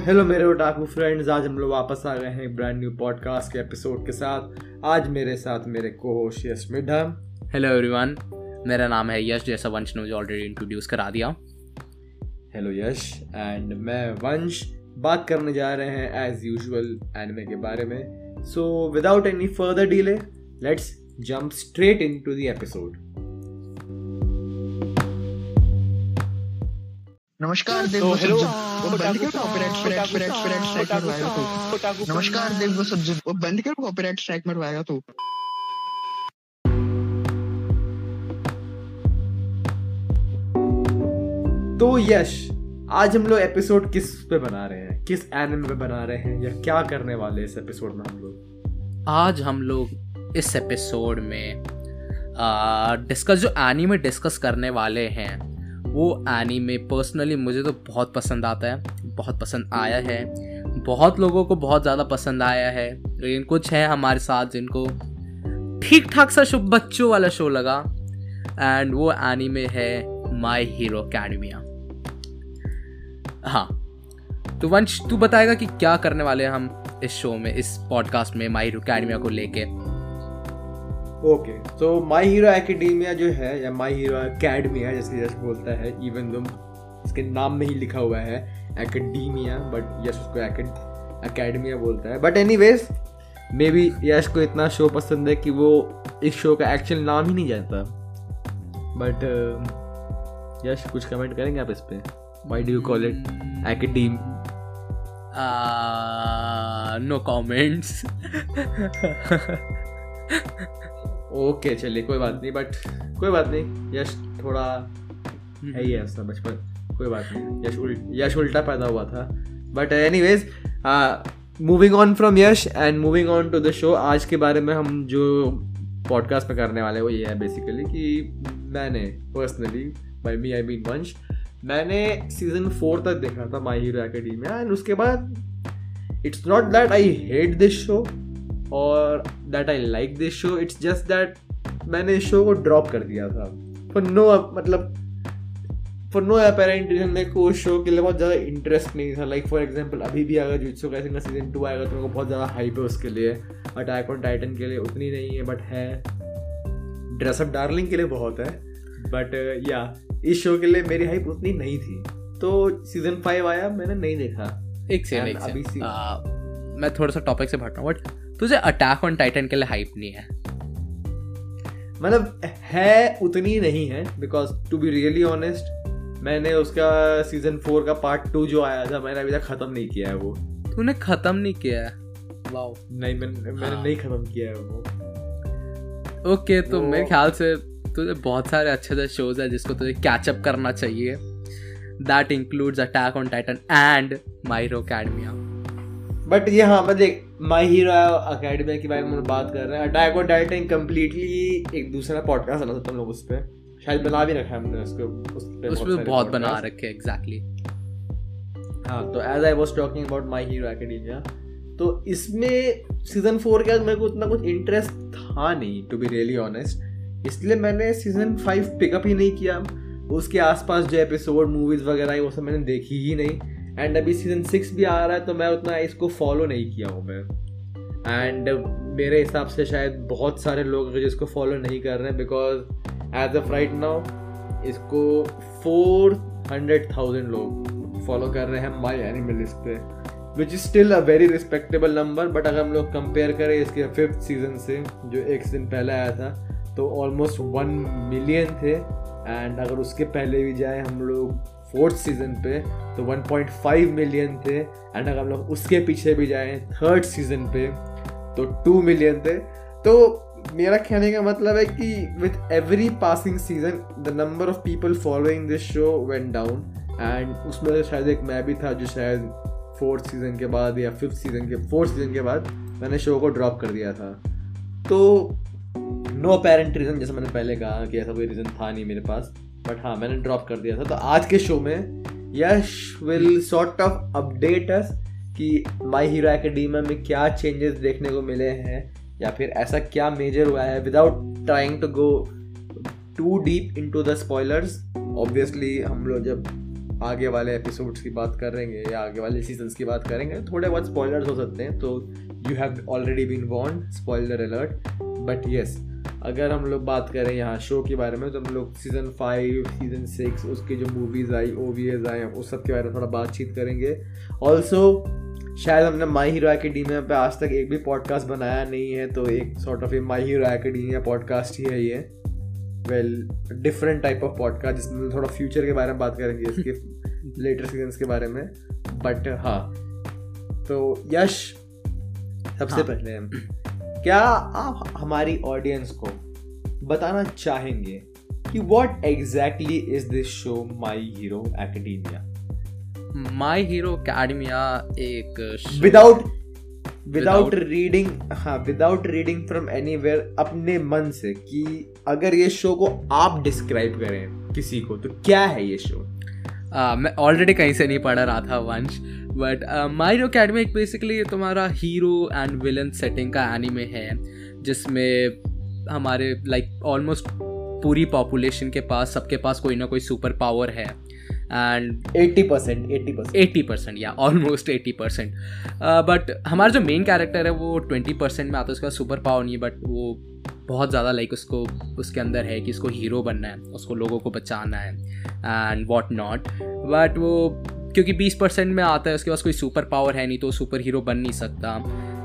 Hello मेरे otaku friends आज हम लोग वापस आ गए हैं एक ब्रांड न्यू पॉडकास्ट के एपिसोड के साथ। आज मेरे साथ मेरे को host Yash Middha. Hello everyone मेरा नाम है यश जैसा वंश ने मुझे ऑलरेडी इंट्रोड्यूस करा दिया। हेलो यश एंड मैं वंश बात करने जा रहे हैं एज यूजुअल एनिमे के बारे में। So without any further delay let's jump straight into the episode नमस्कार देव वो सब वो बंद कर copyright strike strike strike strike मरवाएगा तो। नमस्कार देव वो सब वो बंद कर कॉपीराइट स्ट्राइक मरवाएगा तो। तो यश आज हम लोग एपिसोड किस पे बना रहे हैं? किस एनिमे पे बना रहे हैं? या क्या करने वाले इस एपिसोड में हम लोग? आज हम लोग इस एपिसोड में डिस्कस जो एनिमे डिस्कस करने वाले हैं वो एनीमे पर्सनली मुझे तो बहुत पसंद आता है, बहुत पसंद आया है। बहुत लोगों को बहुत ज़्यादा पसंद आया है। लेकिन कुछ है हमारे साथ जिनको ठीक ठाक सा शो बच्चों वाला शो लगा। एंड वो एनीमे है माई हीरो अकेडमिया हाँ। तो वंश, तू बताएगा कि क्या करने वाले हैं हम इस शो में, इस पॉडकास्ट में माई हीरो अकेडमिया को लेके? ओके तो माई हीरो एकेडमिया जो है, या माई हीरो अकेडमिया जैसे यश बोलता है इवन दो इसके नाम में ही लिखा हुआ है एकेडमिया बट यश उसको अकेडमिया बोलता है। But anyways maybe Yash को इतना शो पसंद है कि वो इस शो का एक्चुअल नाम ही नहीं जानता। बट यश, कुछ कमेंट करेंगे आप इस पर why do you call it academe no comments okay चलिए कोई बात नहीं बट कोई बात नहीं यश थोड़ा है ही ऐसा बचपन कोई बात नहीं यश उल यश उल्टा पैदा हुआ था। But anyways moving on from Yash and moving on to the show आज के बारे में हम जो पॉडकास्ट में करने वाले हैं वो ये है बेसिकली कि मैंने personally by me I mean Vansh मैंने सीज़न फोर तक देखा था माई हीरो अकेडमिया एंड उसके बाद it's not that I hate this show और that I like this show it's just that मैंने इस शो को ड्रॉप कर दिया था। फॉर नो मतलब फॉर नो अपेरेंट रीजन मेरे को उस शो के लिए बहुत ज़्यादा इंटरेस्ट नहीं था। लाइक फॉर एग्ज़ाम्पल अभी भी अगर जुत्सो कैसे का सीज़न टू आएगा तो मेरे को बहुत ज़्यादा हाइप है उसके लिए। अटैक ऑन टाइटन के लिए उतनी नहीं है बट है। ड्रेसअप डार्लिंग के लिए बहुत है। बट या uh, इस शो के लिए मेरी हाइप उतनी नहीं थी। तो सीज़न फाइव आया मैंने नहीं देखा। एक सेकंड एक सेकंड मैं थोड़ा सा टॉपिक से भट रहा हूँ बट तुझे अटैक ऑन टाइटन के लिए हाइप नहीं है। मतलब है उतनी नहीं है because to be really honest मैंने उसका सीज़न फोर का पार्ट टू जो आया था मैंने अभी तक खत्म नहीं किया है वो। तूने खत्म नहीं किया है? वाओ नहीं मैं, मैंने हाँ. नहीं खत्म किया है वो। ओके okay, तो मेरे ख्याल से तुझे बहुत सारे अच्छे अच्छे शोज़ है जिसको तुझे कैचअप करना चाहिए। That includes attack on titan and my hero academia but ये हाँ मैं देख माई हीरो अकेडमी के बारे में बात कर रहे हैं। अटैक ऑन टाइटन कम्प्लीटली एक दूसरा पॉडकास्ट बना सकता हम लोग उस पर शायद बना भी रखा है हमने उसको उस पे उस बहुत बना रखे एग्जैक्टली हाँ तो as I was talking about my hero academia तो इसमें सीज़न फोर के बाद मेरे को उतना कुछ इंटरेस्ट था नहीं टू बी रियली ऑनेस्ट इसलिए मैंने सीज़न फाइव पिकअप ही नहीं किया। उसके आसपास जो एपिसोड मूवीज़ वगैरह वो सब मैंने देखी ही नहीं। एंड अभी सीज़न सिक्स भी आ रहा है तो मैं उतना इसको फॉलो नहीं किया हूँ मैं। एंड मेरे हिसाब से शायद बहुत सारे लोग जिसको फॉलो नहीं कर रहे हैं because as of right now इसको फोर हंड्रेड थाउज़ेंड लोग फॉलो कर रहे हैं माई एनिमलिस्ट पे which is still a very respectable number but अगर हम लोग कंपेयर करें इसके फिफ्थ सीज़न से, जो एक दिन पहले आया था तो ऑलमोस्ट वन मिलियन थे। एंड अगर उसके पहले भी जाए, हम लोग फोर्थ सीज़न पे तो 1.5 मिलियन थे एंड अगर हम लोग उसके पीछे भी जाएँ थर्ड सीज़न पे तो 2 मिलियन थे। तो मेरा कहने का मतलब है कि with every passing season the number of people following this show went down and उसमें शायद एक मैं भी था जो शायद फोर्थ सीज़न के बाद या फिफ्थ सीज़न के फोर्थ सीज़न के बाद मैंने शो को ड्रॉप कर दिया था। तो नो अपेरेंट रीज़न जैसे मैंने पहले कहा कि ऐसा कोई रीज़न था नहीं मेरे पास। बट हाँ मैंने ड्रॉप कर दिया था। तो आज के शो में Yash will sort of update us कि माई हीरो एकेडमिया में क्या चेंजेस देखने को मिले हैं, या फिर ऐसा क्या मेजर हुआ है without trying to go too deep into the spoilers obviously हम लोग जब आगे वाले एपिसोड्स की बात करेंगे, या आगे वाले सीजन्स की बात करेंगे, थोड़े बहुत स्पॉयलर्स हो सकते हैं तो you have already been warned spoiler alert but yes अगर हम लोग बात करें यहाँ शो के बारे में तो हम लोग सीज़न फाइव सीज़न सिक्स उसकी जो movies I O V A's आए उस सब के बारे में थोड़ा बातचीत करेंगे। ऑल्सो शायद हमने माई हीरो एकेडीमिया पे आज तक एक भी पॉडकास्ट बनाया नहीं है तो एक sort of a my hero academia podcast ही है ये। Well different type of podcast जिसमें थोड़ा फ्यूचर के बारे में बात करेंगे इसके लेटर सीजन्स के बारे में। बट हाँ। तो यश सबसे हाँ. पहले क्या आप हमारी ऑडियंस को बताना चाहेंगे कि what exactly is this show my hero academia my hero academia एक विदाउट विदाउट रीडिंग हाँ विदाउट रीडिंग फ्रॉम एनीवेयर अपने मन से कि अगर ये शो को आप डिस्क्राइब करें किसी को तो क्या है ये शो uh, मैं ऑलरेडी कहीं से नहीं पढ़ रहा था Vansh. But my hero academy एक बेसिकली तुम्हारा हीरो एंड विलन सेटिंग का एनिमे है जिसमें हमारे लाइक ऑलमोस्ट पूरी पॉपुलेशन के पास सबके पास कोई ना कोई सुपर पावर है। And eighty percent eighty percent. Eighty percent या ऑलमोस्ट एट्टी परसेंट। बट हमारा जो मेन कैरेक्टर है वो ट्वेंटी परसेंट में आता है उसका सुपर पावर नहीं है बट वो बहुत ज़्यादा लाइक उसको उसके अंदर है कि उसको हीरो बनना है उसको लोगों को बचाना है एंड वॉट नॉट बट वो क्योंकि बीस परसेंट में आता है उसके पास कोई सुपर पावर है नहीं तो सुपर हीरो बन नहीं सकता।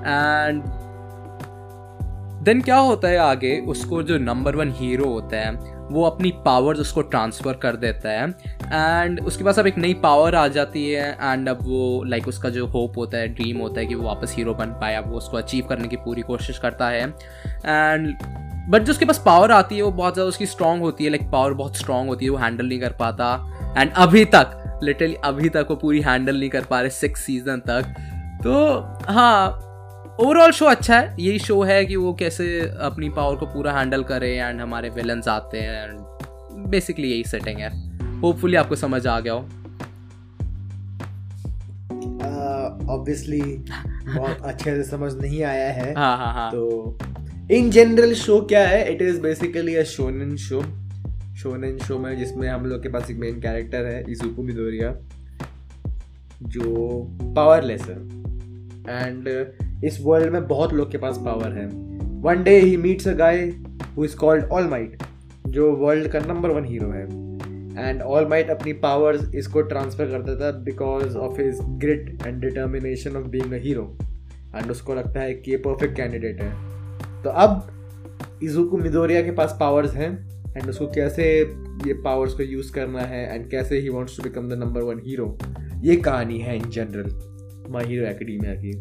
एंड देन क्या होता है आगे? उसको जो नंबर वन हीरो होता है वो अपनी पावर्स उसको ट्रांसफ़र कर देता है। एंड उसके पास अब एक नई पावर आ जाती है एंड अब वो लाइक like, उसका जो होप होता है ड्रीम होता है कि वो वापस हीरो बन पाए अब वो उसको अचीव करने की पूरी कोशिश करता है। एंड बट जो उसके पास पावर आती है वो बहुत ज़्यादा उसकी स्ट्रांग होती है लाइक like, पावर बहुत स्ट्रांग होती है वो हैंडल नहीं कर पाता। एंड अभी तक लिटरली अभी तक वो पूरी हैंडल नहीं कर पा रहे सिक्स सीज़न तक। तो हाँ ओवरऑल शो अच्छा है। यही शो है कि वो कैसे अपनी पावर को पूरा हैंडल करे एंड हमारे विलन्स आते हैं एंड बेसिकली यही सेटिंग है। होपफुली आपको समझ आ गया हो। ऑब्वियसली uh, बहुत अच्छे से समझ नहीं आया है। हाँ हाँ हाँ। तो इन जनरल शो क्या है? It is basically a shonen show shonen show में, जिसमें हम लोग के पास एक मेन कैरेक्टर है इजुकु मिदोरिया जो पावरलेस है। एंड इस वर्ल्ड में बहुत लोग के पास पावर है। One day he meets a guy who is called All Might जो वर्ल्ड का नंबर वन हीरो है। एंड ऑल माइट अपनी पावर्स इसको ट्रांसफ़र करता था because of his grit and determination of being a hero and उसको लगता है कि ये परफेक्ट कैंडिडेट है। तो अब इजुकु मिदोरिया के पास पावर्स हैं। एंड उसको कैसे ये पावर्स को यूज़ करना है एंड कैसे he wants to become the number one hero ये कहानी है in general My Hero Academia की।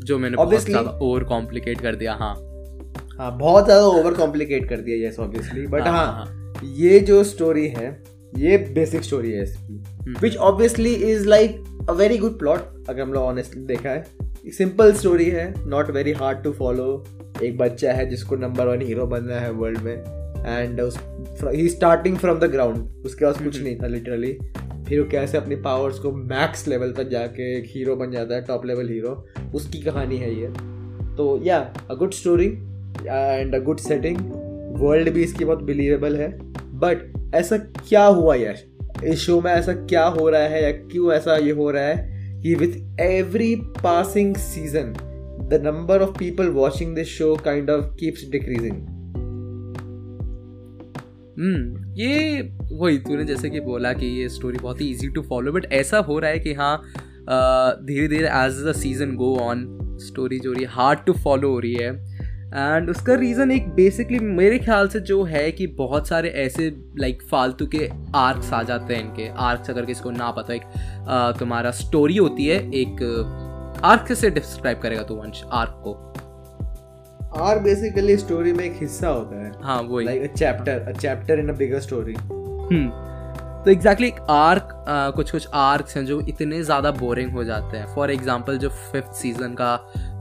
जो मैंने Obviously, बहुत ज़्यादा ओवर कॉम्प्लिकेट कर दिया हाँ। हाँ बहुत ज़्यादा ओवर कॉम्प्लिकेट कर दिया यस ऑब्वियसली बट हाँ, ये जो स्टोरी है ये बेसिक स्टोरी है इसकी। Which obviously is like a very good plot अगर हम लोग ऑनेस्टली देखा है। सिंपल स्टोरी है not very hard to follow एक बच्चा है जिसको नंबर वन हीरो बनना है वर्ल्ड में। And he starting from the ground उसके पास कुछ नहीं था लिटरली फिर वो कैसे अपने पावर्स को मैक्स लेवल तक जाके एक हीरो बन जाता है टॉप लेवल हीरो उसकी कहानी है ये. तो या a good story and a good setting world भी इसकी बहुत बिलीवेबल है. बट ऐसा क्या हुआ यश इस शो में ऐसा क्या हो रहा है या क्यों ऐसा ये हो रहा है? कि with every passing season the number of people watching this show kind of keeps decreasing hmm ये वही, तूने जैसे कि बोला कि ये स्टोरी बहुत ही इजी टू फॉलो बट ऐसा हो रहा है कि हाँ धीरे धीरे as the season go on story जो रही है हार्ड टू फॉलो हो रही है। एंड उसका रीज़न एक बेसिकली मेरे ख्याल से जो है कि बहुत सारे ऐसे लाइक फालतू के आर्क्स आ जाते हैं इनके। आर्क्स अगर किसी को ना पता, एक तुम्हारा स्टोरी होती है, एक आर्क से डिस्क्राइब करेगा तू वंश आर्क को। आर बेसिकली स्टोरी में एक हिस्सा होता है। हाँ वही। Like a chapter a chapter in a bigger story hmm. तो एग्जैक्टली exactly एक आर्क कुछ कुछ आर्क्स हैं जो इतने ज़्यादा बोरिंग हो जाते हैं। फॉर एग्ज़ाम्पल जो फिफ्थ सीज़न का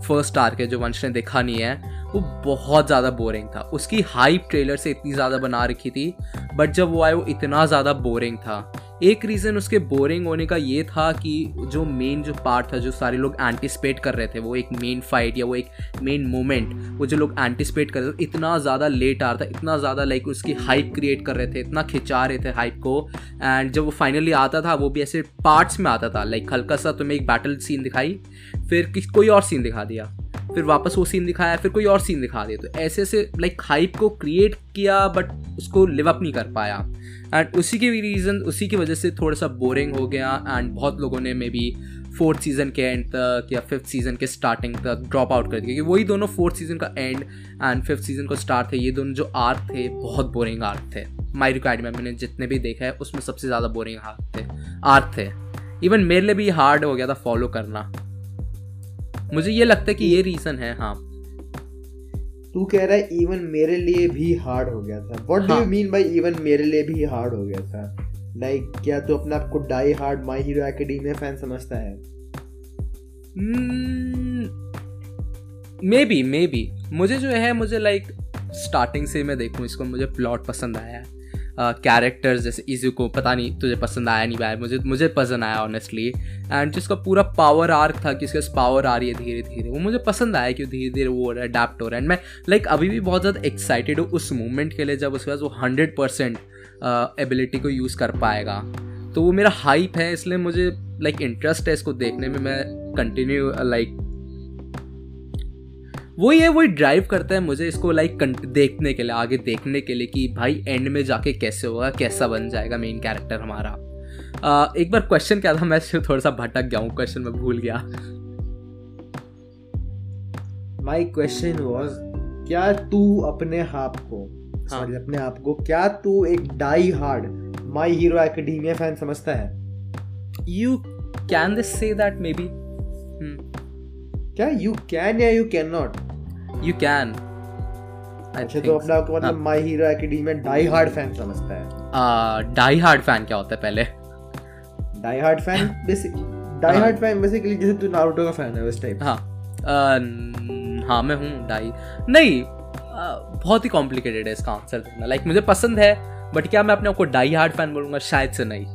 फ़र्स्ट आर्क है जो वंश ने देखा नहीं है वो बहुत ज़्यादा बोरिंग था। उसकी हाइप ट्रेलर से इतनी ज़्यादा बना रखी थी बट जब वो आए वो इतना ज़्यादा बोरिंग था। एक रीज़न उसके बोरिंग होने का ये था कि जो मेन जो पार्ट था, जो सारे लोग एंटिसपेट कर रहे थे, वो एक मेन फाइट या वो एक मेन मोमेंट वो जो लोग एंटिसपेट कर रहे थे, इतना ज़्यादा लेट आ रहा था, इतना ज़्यादा लाइक उसकी हाइप क्रिएट कर रहे थे, इतना खिंचा रहे थे हाइप को एंड जब वो फाइनली आता था, वो भी ऐसे पार्ट्स में आता था लाइक हल्का सा तुम्हें एक बैटल सीन दिखाई, फिर कोई और सीन दिखा दिया। फिर वापस वो सीन दिखाया, फिर कोई और सीन दिखा दिया तो ऐसे ऐसे लाइक हाइप को क्रिएट किया बट उसको लिव अप नहीं कर पाया। एंड उसी के रीज़न उसी की वजह से थोड़ा सा बोरिंग हो गया एंड बहुत लोगों ने मे बी फोर्थ सीज़न के एंड तक या फिफ्थ सीज़न के स्टार्टिंग तक ड्रॉप आउट कर दिया, क्योंकि वही दोनों फोर्थ सीज़न का एंड एंड फिफ्थ सीज़न का स्टार्ट थे। ये दोनों जो आर्क थे, बहुत बोरिंग आर्क थे। माई में मैंने जितने भी देखा है, उसमें सबसे ज़्यादा बोरिंग आर्क थे आर्क थे। इवन मेरे लिए भी हार्ड हो गया था फॉलो करना। मुझे ये लगता है कि ये रीज़न है हाँ। तू कह रहा है इवन मेरे लिए भी हार्ड हो गया था। What do you mean by even मेरे लिए भी हार्ड हो गया था? लाइक like, क्या तू अपने आप को die hard My Hero Academy fan समझता है? मे बी मे बी मुझे जो है मुझे लाइक like, स्टार्टिंग से मैं देखूँ इसको मुझे प्लॉट पसंद आया। है कैरेक्टर्स जैसे इजू को पता नहीं तुझे पसंद आया नहीं आया मुझे मुझे पसंद आया ऑनेस्टली एंड जिसका पूरा पावर आर्क था कि उसके पावर आ रही है धीरे धीरे वो मुझे पसंद आया कि धीरे धीरे वो अडेप्ट हो रहा है। एंड मैं लाइक like, अभी भी बहुत ज़्यादा एक्साइटेड हूँ उस मूवमेंट के लिए जब उसके पास वो हंड्रेड परसेंट एबिलिटी को यूज़ कर पाएगा। तो वो मेरा हाइप है इसलिए मुझे लाइक like, इंटरेस्ट है इसको देखने में। मैं कंटिन्यू लाइक वही है वही ड्राइव करता है मुझे इसको लाइक देखने के लिए आगे देखने के लिए कि भाई एंड में जाके कैसे होगा कैसा बन जाएगा मेन कैरेक्टर हमारा। आ, एक बार क्वेश्चन क्या था? मैं सिर्फ़ थोड़ा सा भटक गया हूँ क्वेश्चन में भूल गया। माई क्वेश्चन वॉज़ क्या तू अपने आप को हाँ. अपने आप को क्या तू एक die hard My Hero Academia fan समझता है? You can this say that maybe क्या? यू कैन या you can not you can अच्छा तो अपना आपको मतलब My Hero Academy die hard fan समझता है। डाई हार्ड फ़ैन क्या होता है पहले? Die hard fan basic die hard fan basically जैसे तू नारुतो का फ़ैन है उस टाइप हाँ। हाँ मैं हूँ डाई नहीं बहुत ही कॉम्प्लिकेटेड है इसका आंसर देना लाइक मुझे पसंद है बट क्या मैं अपने आपको डाई हार्ड फ़ैन बोलूँगा? शायद से नहीं।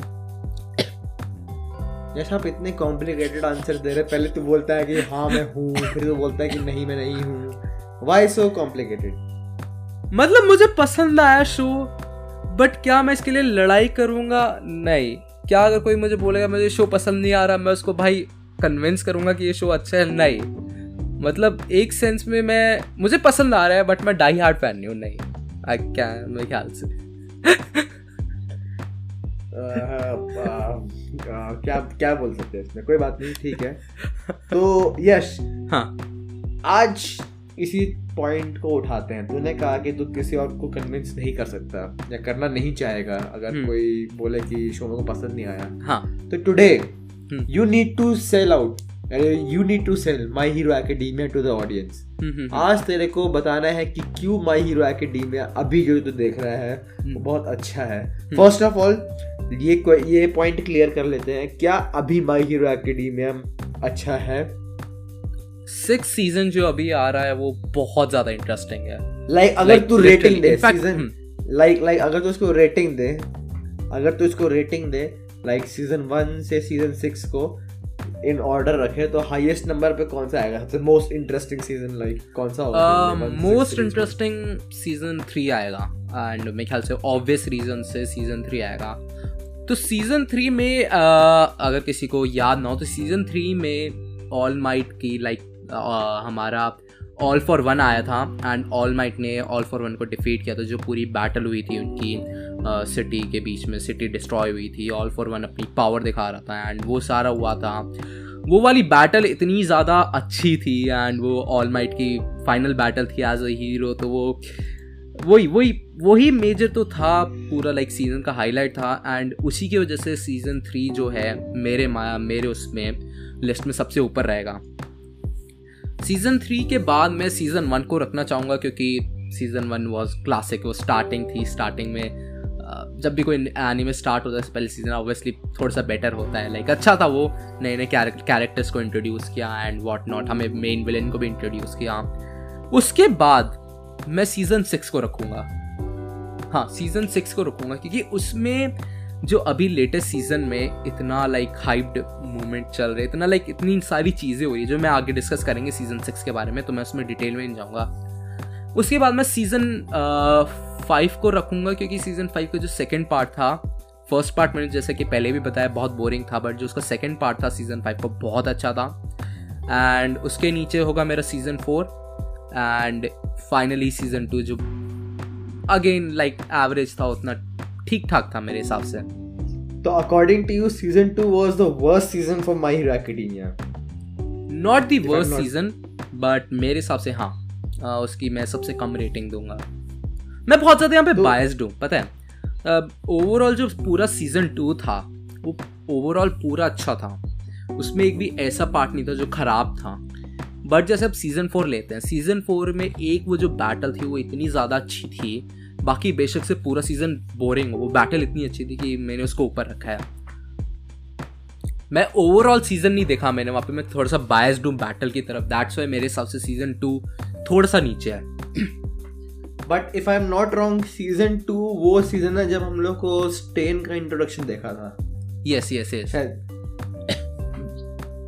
जैसे आप इतने कॉम्प्लिकेटेड आंसर दे रहे पहले तू बोलता है कि हाँ मैं हूँ फिर तो बोलता है कि नहीं मैं नहीं हूँ। वाई सो कॉम्प्लिकेटेड मतलब मुझे पसंद आया शो बट क्या मैं इसके लिए लड़ाई करूँगा? नहीं। क्या अगर कोई मुझे बोलेगा मुझे शो पसंद नहीं आ रहा मैं उसको भाई कन्विंस करूँगा कि ये शो अच्छा है? नहीं। मतलब एक सेंस में मैं मुझे पसंद आ रहा है बट मैं डाई हार्ड फ़ैन नहीं हूँ नहीं। आई क्या मेरे ख्याल से। क्या क्या बोल सकते हैं इसमें? कोई बात नहीं ठीक है। तो यश हाँ। आज इसी पॉइंट को उठाते हैं। तूने कहा कि तू किसी और को कन्विंस नहीं कर सकता या करना नहीं चाहेगा अगर हम्म। कोई बोले कि शो को पसंद नहीं आया। हाँ। तो today you need to sell out you need to sell My Hero Academia to the audience आज तेरे को बताना है कि क्यों माई हीरो एकेडमिया अभी जो तू देख रहा है वो हम्म। बहुत अच्छा है। फ़र्स्ट ऑफ़ ऑल ये ये पॉइंट क्लियर कर लेते हैं क्या अभी माई हीरो एकेडमिया अच्छा है? सिक्स सीज़न जो अभी आ रहा है वो बहुत ज़्यादा इंटरेस्टिंग है। लाइक like, अगर like, तू रेटिंग दे सीज़न लाइक लाइक अगर तू उसको रेटिंग दे अगर तू इसको रेटिंग दे लाइक सीज़न वन से सीज़न सिक्स को इन ऑर्डर रखे तो हाईएस्ट नंबर पे कौन सा आएगा? सबसे मोस्ट इंटरेस्टिंग सीज़न लाइक कौन सा होगा मोस्ट इंटरेस्टिंग सीज़न थ्री आएगा। एंड मेरे ख्याल से ऑब्वियस रीजन से सीज़न थ्री आएगा। तो सीज़न थ्री में uh, अगर किसी को याद ना हो तो सीज़न थ्री में ऑल माइट की लाइक हमारा ऑल फॉर वन आया था एंड ऑल माइट ने ऑल फॉर वन को डिफीट किया था जो पूरी बैटल हुई थी उनकी सिटी के बीच में सिटी डिस्ट्रॉय हुई थी ऑल फॉर वन अपनी पावर दिखा रहा था एंड वो सारा हुआ था। वो वाली बैटल इतनी ज़्यादा अच्छी थी एंड वो ऑल माइट की फाइनल बैटल थी एज अ हीरो तो वो, वही वही वही मेजर तो था, पूरा लाइक सीज़न का हाईलाइट था एंड उसी की वजह से सीज़न थ्री जो है, मेरे माया मेरे उसमें लिस्ट में सबसे ऊपर रहेगा। सीज़न थ्री के बाद मैं सीज़न वन को रखना चाहूँगा क्योंकि सीज़न वन वॉज़ क्लासिक वो स्टार्टिंग थी स्टार्टिंग में जब भी कोई एनिमे स्टार्ट होता है पहले सीज़न ऑब्वियसली थोड़ा सा बेटर होता है। लाइक अच्छा था वो नए नए कैरेक्टर्स को इंट्रोड्यूस किया एंड वॉट नॉट हमें मेन विलेन को भी इंट्रोड्यूस किया। उसके बाद मैं सीज़न सिक्स को रखूँगा। हाँ सीज़न सिक्स को रखूँगा क्योंकि उसमें जो अभी लेटेस्ट सीज़न में इतना लाइक हाइप्ड मूवमेंट चल रहे इतना लाइक इतनी सारी चीज़ें हो रही है जो मैं आगे डिस्कस करेंगे सीज़न सिक्स के बारे में तो मैं उसमें डिटेल में नहीं जाऊँगा। उसके बाद मैं सीज़न फाइव को रखूँगा, क्योंकि सीज़न फाइव का जो सेकेंड पार्ट था फ़र्स्ट पार्ट मैंने जैसे कि पहले भी बताया, बहुत बोरिंग था बट जो उसका सेकेंड पार्ट था सीज़न फाइव का, बहुत अच्छा था। एंड उसके नीचे होगा मेरा season four and finally season two जो अगेन लाइक एवरेज था, उतना ठीक ठाक था मेरे हिसाब से। तो according to you season two was the worst season for My Hero Academia not the worst season but मेरे हिसाब से हाँ आ, उसकी मैं सबसे कम रेटिंग दूँगा। मैं बहुत ज़्यादा यहाँ पे बायस्ड हूँ पता है? ओवरऑल जो पूरा सीज़न टू था वो ओवरऑल पूरा अच्छा था। उसमें एक भी ऐसा पार्ट नहीं था जो खराब था। बट जैसे अब सीज़न फोर लेते हैं सीज़न फोर में एक वो जो बैटल थी वो इतनी ज़्यादा अच्छी थी बाकी बेशक से पूरा सीज़न बोरिंग हो वो बैटल इतनी अच्छी थी कि मैंने उसको ऊपर रखा है। मैं ओवरऑल सीज़न नहीं देखा मैंने वहाँ पे मैं थोड़ा सा बायस हूँ बैटल की तरफ़। दैट्स वाई मेरे हिसाब से सीज़न टू थोड़ा सा नीचे है। But if I am not wrong season two वो सीज़न है जब हम लोग को स्टेन का इंट्रोडक्शन देखा था। Yes yes yes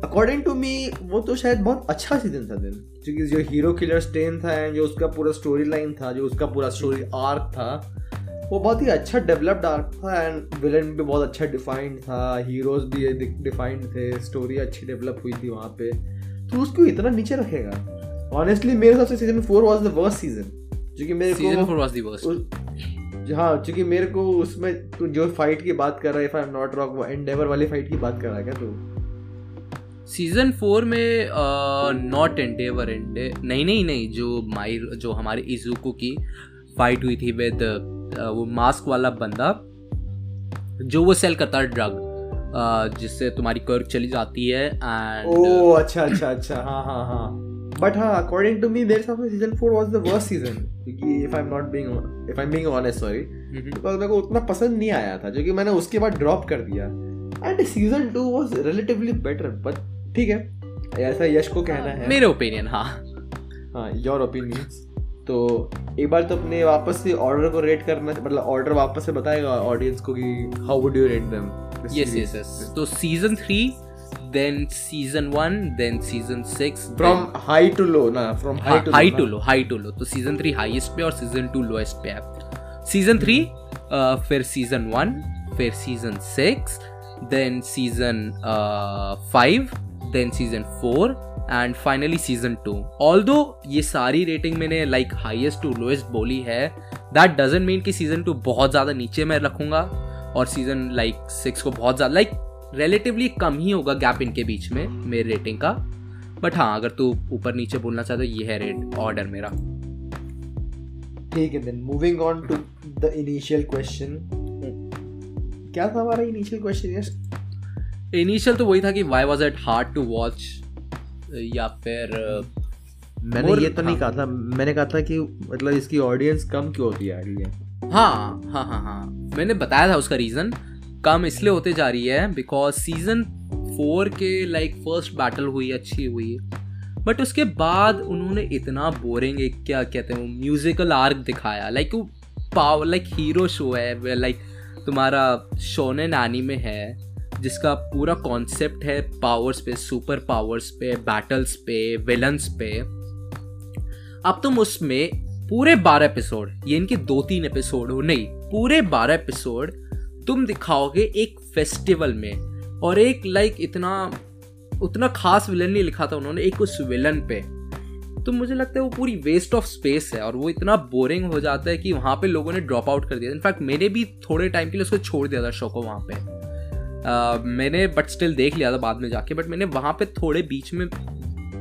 according to me वो तो शायद बहुत अच्छा सीज़न था दिन। क्योंकि जो हीरो किलर स्टेन था एंड जो उसका पूरा स्टोरी लाइन था जो उसका पूरा स्टोरी आर्क था वो बहुत ही अच्छा डेवलप्ड आर्क था एंड विलन भी बहुत अच्छा डिफाइंड था। हीरोज भी डिफाइंड थे स्टोरी अच्छी डेवलप हुई थी वहाँ पे। तो उसको इतना नीचे रखेगा। ऑनेस्टली मेरे हिसाब से season four was the worst season क्योंकि मेरे season four was the worst हाँ क्योंकि मेरे को उसमें तो जो फाइट की बात कर रहा है if I am not wrong वो एंडेवर वाली फाइट की बात कर रहा है क्या तू? सीज़न फोर में नॉट एंडेवर एंडे नहीं नहीं नहीं जो माइर जो हमारे इजुको की फाइट हुई थी विद वो मास्क वाला बंदा जो वो सेल करता है ड्रग जिससे तुम्हारी कर्क चली जाती है एंड ओ अच्छा अच्छा अच्छा हाँ हाँ हाँ। बट हाँ अकॉर्डिंग टू मी मेरे हिसाब से season four was the worst season क्योंकि if I am not being if I am being honest sorry because मेरे को उतना पसंद नहीं आया था जो कि मैंने उसके बाद ड्रॉप कर दिया। And season two was relatively better but ठीक है? ऐसा यश को कहना है मेरे ओपिनियन हाँ। हाँ योर ओपिनियन तो एक बार तो अपने वापस से ऑर्डर को रेट करना मतलब ऑर्डर वापस से बताएगा ऑडियंस को कि how would you rate them yes yes yes तो season three then season one then season six from high to low ना from high to low high to low तो सीज़न थ्री हाईएस्ट पे और season two lowest पे है। Season three hmm. फिर season one फिर season six then season five then season four and finally season two although ये सारी rating मैंने लाइक हाइएस्ट टू लोएस्ट बोली है दैट डजेंट मीन कि सीज़न टू बहुत ज़्यादा नीचे मैं रखूँगा और सीज़न लाइक सिक्स को बहुत ज़्यादा लाइक रिलेटिवली कम ही होगा गैप इनके बीच में मेरे रेटिंग का। बट हाँ अगर तू ऊपर नीचे बोलना चाहते तो ये है रेट ऑर्डर मेरा। ठीक है then moving on to the initial question क्या था हमारा इनिशियल क्वेश्चन इनिशियल तो वही था कि why was it hard to watch या फिर मैंने ये तो नहीं। कहा था मैंने कहा था कि मतलब इसकी ऑडियंस कम क्यों होती आ रही है? हाँ हाँ हाँ हाँ। मैंने बताया था उसका रीज़न कम इसलिए होते जा रही है बिकॉज़ सीज़न फोर के लाइक फ़र्स्ट बैटल हुई अच्छी हुई। बट उसके बाद उन्होंने इतना बोरिंग एक क्या कहते हैं म्यूजिकल आर्क दिखाया। लाइक वो पावर लाइक हीरो शो है लाइक तुम्हारा शोने नानी में है। जिसका पूरा कॉन्सेप्ट है पावर्स पे सुपर पावर्स पे बैटल्स पे विलन्स पे। अब तुम उसमें पूरे बारह एपिसोड ये इनके दो तीन एपिसोड हो, नहीं, पूरे बारह एपिसोड तुम दिखाओगे एक फेस्टिवल में। और एक लाइक इतना, उतना खास विलन नहीं लिखा था उन्होंने, एक उस विलन पे। तो मुझे लगता है वो पूरी वेस्ट ऑफ़ स्पेस है, और वो इतना बोरिंग हो जाता है कि वहाँ पे लोगों ने ड्रॉप आउट कर दिया। इनफैक्ट मैंने भी थोड़े टाइम के लिए उसको छोड़ दिया था शो को वहाँ पे। मैंने बट स्टिल देख लिया था बाद में जाके बट मैंने वहाँ पे थोड़े बीच में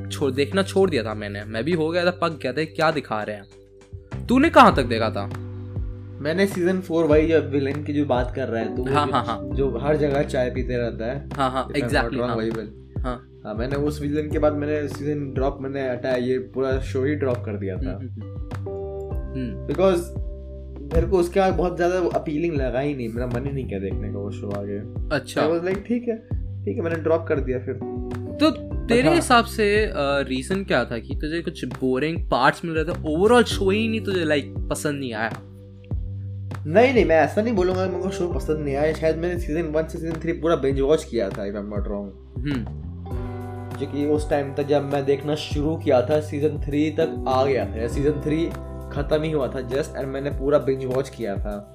छोड़ देखना छोड़ दिया था मैंने। मैं भी हो गया था पक गया था क्या दिखा रहे हैं। तूने कहाँ तक देखा था? मैंने सीज़न फोर वही जो विलेन की जो बात कर रहा है तो हाँ, हाँ, हाँ. जो हर जगह चाय पीते रहता है। हाँ हाँ एग्जैक्टली हाँ, विल हाँ। हाँ मैंने उस विलन के बाद मैंने सीज़न ड्रॉप मैंने हटाया ये पूरा शो ही ड्रॉप कर दिया था। Because hmm, hmm, hmm. मेरे को उसके बाद बहुत ज़्यादा अपीलिंग लगा ही नहीं। मेरा मन ही नहीं किया देखने का वो शो आगे। अच्छा। लाइक ठीक है ठीक है मैंने ड्रॉप कर दिया फिर। तो तेरे। हिसाब से रीजन क्या था कि तुझे कुछ बोरिंग पार्ट्स मिल रहे थे? ओवरऑल शो ही नहीं तुझे लाइक पसंद नहीं आया? नहीं नहीं मैं ऐसा नहीं बोलूँगा मेरे को शो पसंद नहीं आया। शायद मैंने सीज़न वन से सीज़न थ्री पूरा बिंज वॉच किया था if I am not wrong जो कि उस टाइम तक जब मैं देखना शुरू किया था सीज़न थ्री तक आ गया था। सीज़न थ्री खत्म ही हुआ था जस्ट एंड मैंने पूरा बिंज वॉच किया था।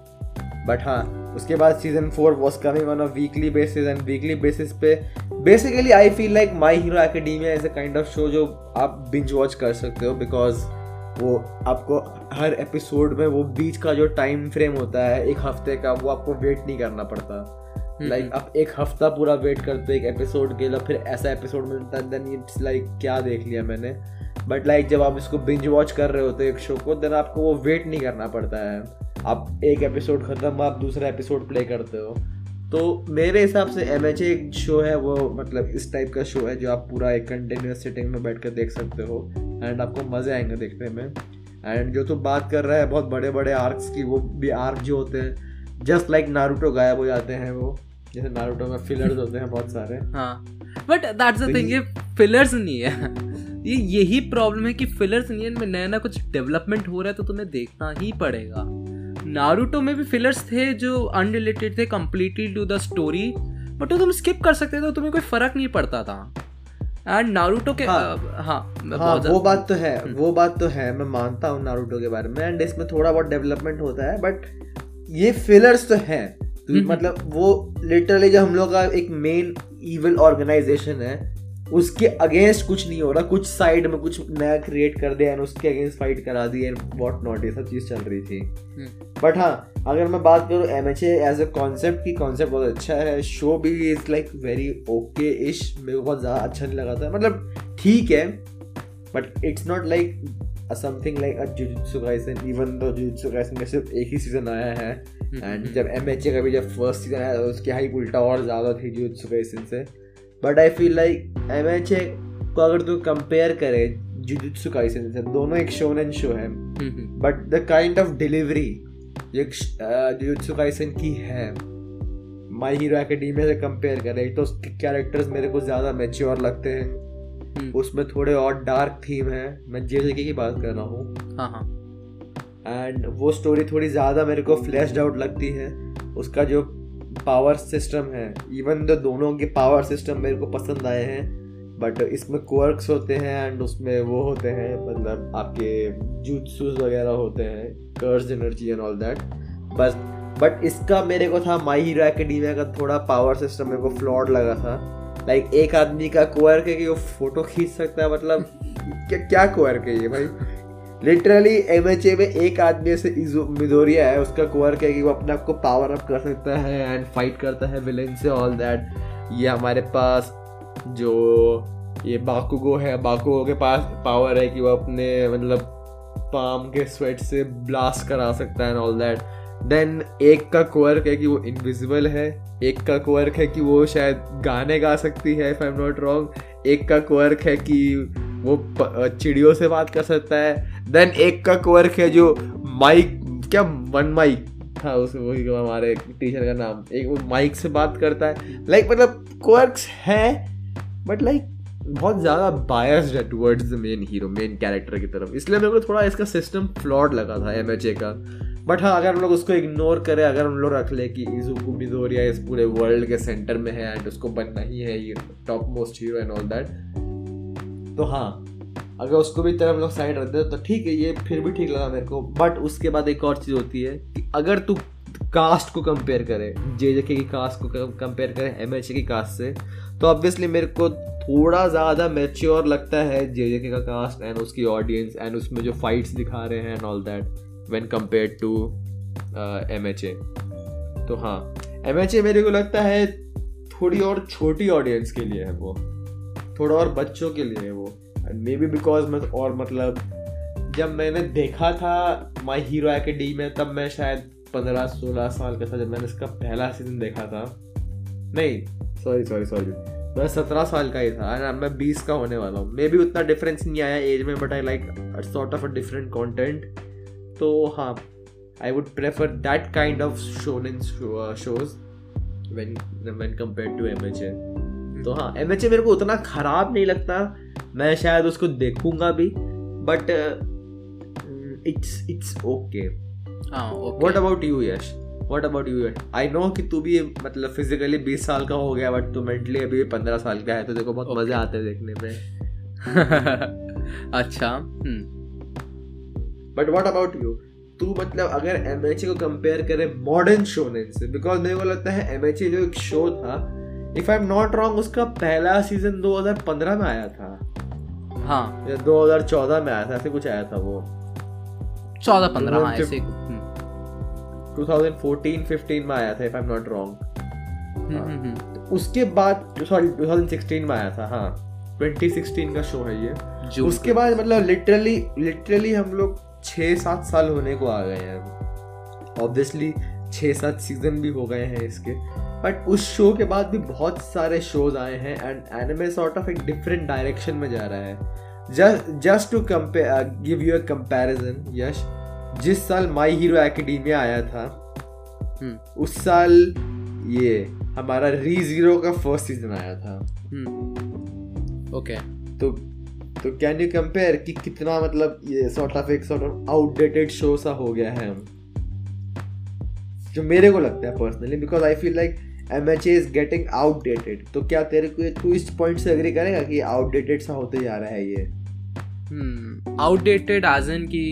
बट हाँ उसके बाद season four was coming on a weekly basis and weekly basis पे basically I feel like My Hero Academia is a kind of show जो आप बिंज वॉच कर सकते हो बिकॉज़ वो आपको हर एपिसोड में वो बीच का जो टाइम फ्रेम होता है एक हफ़्ते का वो आपको वेट नहीं करना पड़ता। लाइक like, आप एक हफ़्ता पूरा वेट करते हो एक एपिसोड के लिए फिर ऐसा एपिसोड मिलता है देन इट्स लाइक क्या देख लिया मैंने? बट लाइक जब आप इसको बिंज वॉच कर रहे होते एक शो को देन आपको वो वेट नहीं करना पड़ता है। आप एक एपिसोड ख़त्म, आप दूसरा एपिसोड प्ले करते हो। तो मेरे हिसाब से एम एच एक शो है, वो मतलब इस टाइप का शो है जो आप पूरा एक कंटिन्यूस सिटिंग में बैठ कर देख सकते हो। एंड आपको मज़े आएँगे देखने में। एंड जो तो बात कर रहा है, बहुत बड़े बड़े आर्क्स की, वो भी आर्क जो होते हैं। जस्ट लाइक नारूटो गायब हो जाते हैं वो। जैसे नारूटो में फिलर्स होते हैं बहुत सारे। हाँ। बट दैट्स द थिंग ये फिलर्स नहीं है। ये यही प्रॉब्लम है कि फिलर्स है इनमें नया नया कुछ डेवलपमेंट हो रहा है तो तुम्हें देखना ही पड़ेगा नारुतो में भी फिलर्स थे जो अनरिलेटेड थे completely to the story but वो तुम स्किप कर सकते थे तो तुम्हें कोई फ़र्क नहीं पड़ता था एंड नारुतो के हाँ, हाँ, हाँ वो बात तो है हम्म। वो बात तो है मैं मानता हूँ नारुतो के बारे में एंड इसमें थोड़ा बहुत डेवलपमेंट होता है बट ये फिलर्स तो है हम्म, हम्म। मतलब वो लिटरली जो हम लोग का एक मेन इवल ऑर्गेनाइजेशन है उसके अगेंस्ट कुछ नहीं हो रहा कुछ साइड में कुछ नया क्रिएट कर दिया एंड उसके अगेंस्ट फाइट करा दी एंड वॉट नॉट ये सब चीज़ चल रही थी। बट हाँ अगर मैं बात करूँ M H as a concept की कॉन्सेप्ट बहुत अच्छा है। शो भी इज़ लाइक वेरी ओके इश मेरे को बहुत ज़्यादा अच्छा नहीं लगा था। मतलब ठीक है but it's not like something like a Jujutsu Kaisen even though Jujutsu Kaisen का सिर्फ़ एक ही सीज़न आया है। एंड जब एम एच ए का भी जब फ़र्स्ट सीज़न आया उसकी हाइप उल्टा और ज़्यादा थी जुजुत्सु काइसन से। But I feel like M H A को अगर तू कंपेयर करे जुजुत्सु काइसन से दोनों एक शोनन शो है। But the kind of delivery जो जुजुत्सु काइसन की है माई हीरो एकेडमी से कंपेयर करें तो उसके कैरेक्टर्स मेरे को ज़्यादा मेच्योर लगते हैं। हम्म। उसमें थोड़े और डार्क थीम है। मैं जे जे की बात कर रहा हूँ। हाँ हाँ। एंड वो स्टोरी थोड़ी ज़्यादा मेरे को फ्लैश आउट लगती है। उसका जो पावर सिस्टम है. इवन दो दोनों के पावर सिस्टम मेरे को पसंद आए हैं बट इसमें क्वर्क्स होते हैं एंड उसमें वो होते हैं मतलब आपके जूसूस वगैरह होते हैं curse energy and all that बस बट इसका मेरे को था माई हीरो एकेडमिया का थोड़ा पावर सिस्टम मेरे को फ्लॉड लगा था. लाइक like, एक आदमी का क्वर्क है कि वो फ़ोटो खींच सकता है मतलब क्या क्या है ये भाई? लिटरली एम में एक आदमी से मिदोरिया है, उसका क्वर्क है कि वो अपने आप को पावर अप कर सकता है एंड फाइट करता है विलेन से ऑल दैट ये हमारे पास जो ये बाकुगो है, बाकुगो के पास पावर है कि वो अपने मतलब पाम के स्वेट से ब्लास्ट करा सकता है एंड ऑल दैट देन एक का क्वर्क है कि वो इनविजिबल है, एक का क्वर्क है कि वो शायद गाने गा सकती है if I am not wrong एक का क्वर्क है कि वो चिड़ियों से बात कर सकता है। देन एक का क्वर्क है जो माइक क्या वन माइक था उस वही हमारे टीचर का नाम। एक वो माइक से बात करता है। लाइक like, मतलब क्वर्क्स है बट लाइक like, बहुत ज़्यादा बायस्ड है towards the main hero main character की तरफ़। इसलिए मेरे को थोड़ा इसका सिस्टम फ्लॉड लगा था एम का। बट हाँ अगर हम लोग उसको इग्नोर करें अगर हम लोग रख ले कि इजुकू मिजोरिया इस पूरे वर्ल्ड के सेंटर में है एंड उसको बनना ही है ये top most hero and all that तो हाँ अगर उसको भी तरफ़ लोग साइड रख दे तो ठीक है, ये फिर भी ठीक लगा मेरे को। बट उसके बाद एक और चीज़ होती है कि अगर तू कास्ट को कंपेयर करे जे जे की कास्ट को कंपेयर करे एम एच की कास्ट से तो ऑब्वियसली मेरे को थोड़ा ज़्यादा मेच्योर लगता है जे जे के का कास्ट एंड उसकी ऑडियंस एंड उसमें जो फाइट्स दिखा रहे हैं and all that when compare to M H A तो हाँ एम एच ए मेरे को लगता है थोड़ी और छोटी ऑडियंस के लिए है वो। थोड़ा और बच्चों के लिए है वो। मे बी बिकॉज़ मैं और मतलब जब मैंने देखा था माई हीरो एकेडमी में, तब मैं शायद पंद्रह, सोलह साल का था जब मैंने इसका पहला सीज़न देखा था। नहीं सॉरी सॉरी सॉरी मैं सत्रह साल का ही था मैं बीस का होने वाला हूँ। मे भी उतना डिफरेंस नहीं आया एज में but I like sort of a different content तो हाँ I would prefer that kind of shonen in shows when when compared to MHA तो हाँ एम एच ए मेरे को उतना ख़राब नहीं लगता। मैं शायद उसको देखूँगा भी बट इट्स इट्स ओके हाँ okay about you Yash what about you I know कि तू भी मतलब फिजिकली 20 साल का हो गया बट तू मेंटली अभी पंद्रह साल का है तो देखो बहुत Okay. मज़े आते हैं देखने में। अच्छा बट व्हाट अबाउट यू तू मतलब अगर एमएचए को कंपेयर करे मॉडर्न शोनेन से बिकॉज़ मेरे को लगता है एम जो एक शो था if I am not wrong उसका पहला सीज़न 2015 में आया था। हाँ। या 2014 में आया था ऐसे कुछ आया था वो। चौदह पंद्रह हाँ ऐसे हम्म। 2014 15 में आया था if I am not wrong hmm, hmm, hmm. उसके बाद सॉरी 2016 में आया था हाँ। 2016 का शो है ये। उसके बाद मतलब लिटरली लिटरली हम लोग छः सात साल होने को आ गए हैं। ऑब्वियसली छः सात सीज़न भी हो गए हैं इसके। बट उस शो के बाद भी बहुत सारे शोज़ आए हैं एंड एनिमे सॉर्ट ऑफ़ एक डिफरेंट डायरेक्शन में जा रहा है। Just just to give you a comparison Yash जिस साल माई हीरो एकेडमिया आया था हम्म। उस साल ये हमारा री ज़ीरो का फ़र्स्ट सीज़न आया था। हम्म। ओके तो तो कैन यू कंपेयर कि कितना मतलब ये सॉर्ट ऑफ़ एक सॉर्ट ऑफ़ आउटडेटेड शो सा हो गया है? जो मेरे को लगता है personally because I feel like M H A is getting outdated तो क्या तेरे को तू इस पॉइंट से एग्री करेगा कि आउटडेटेड सा होते जा रहा है ये? हम्म आउटडेटेड एज इन की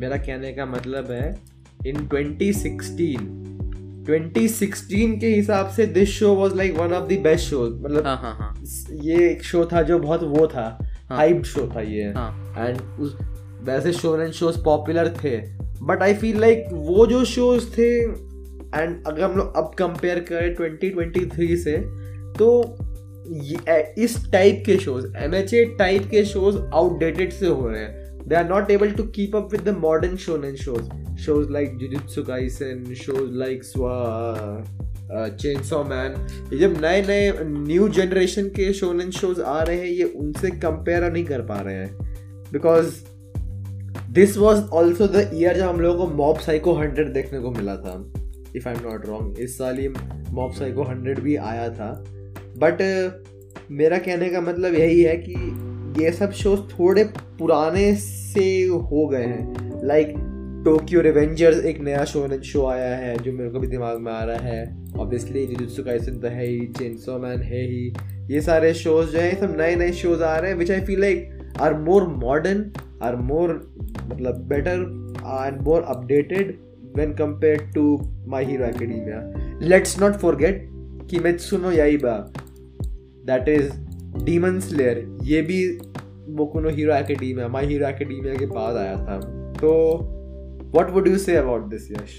मेरा कहने का मतलब है इन 2016 2016 के हिसाब से this show was like one of the best shows मतलब हाँ हाँ हाँ. ये एक शो था जो बहुत वो था हाँ। हाइप शो था ये. हाँ. एंड उस वैसे शो एंड शोज़ पॉपुलर थे बट आई फील लाइक वो जो शोज़ थे एंड अगर हम लोग अब कंपेयर करें 2023 से तो इस टाइप के शोज़ एम टाइप के शोज़ आउटडेटेड से हो रहे हैं। They are not able to keep up with the modern shonen shows shows like Jujutsu Kaisen shows like Chainsaw Man ये जब नए नए न्यू जनरेशन के शोनेन शोज़ आ रहे हैं, ये उनसे कंपेयर नहीं कर पा रहे हैं। Because this was also the year जब हम लोगों को मॉब साइको हंड्रेड देखने को मिला था if I am not wrong इस साल ही मॉब साइको हंड्रेड भी आया था। बट मेरा कहने का मतलब यही है कि ये सब शोज़ थोड़े पुराने से हो गए हैं। लाइक टोक्यो रिवेंजर्स एक नया शो शो आया है, जो मेरे को भी दिमाग में आ रहा है। ऑब्वियसली जुजुत्सु काइसन तो है ही चेनसो मैन है ही। ये सारे शोज़ जो हैं सब नए नए शोज़ आ रहे हैं which I feel like are more modern are more मतलब better and more updated when compare to My Hero Academia let's not forget कि मैं सुनो यही बा दैट इज़ डीमन स्लेयर ये भी Boku no Hero Academia My Hero Academia के बाद आया था। तो what would you say about this Yash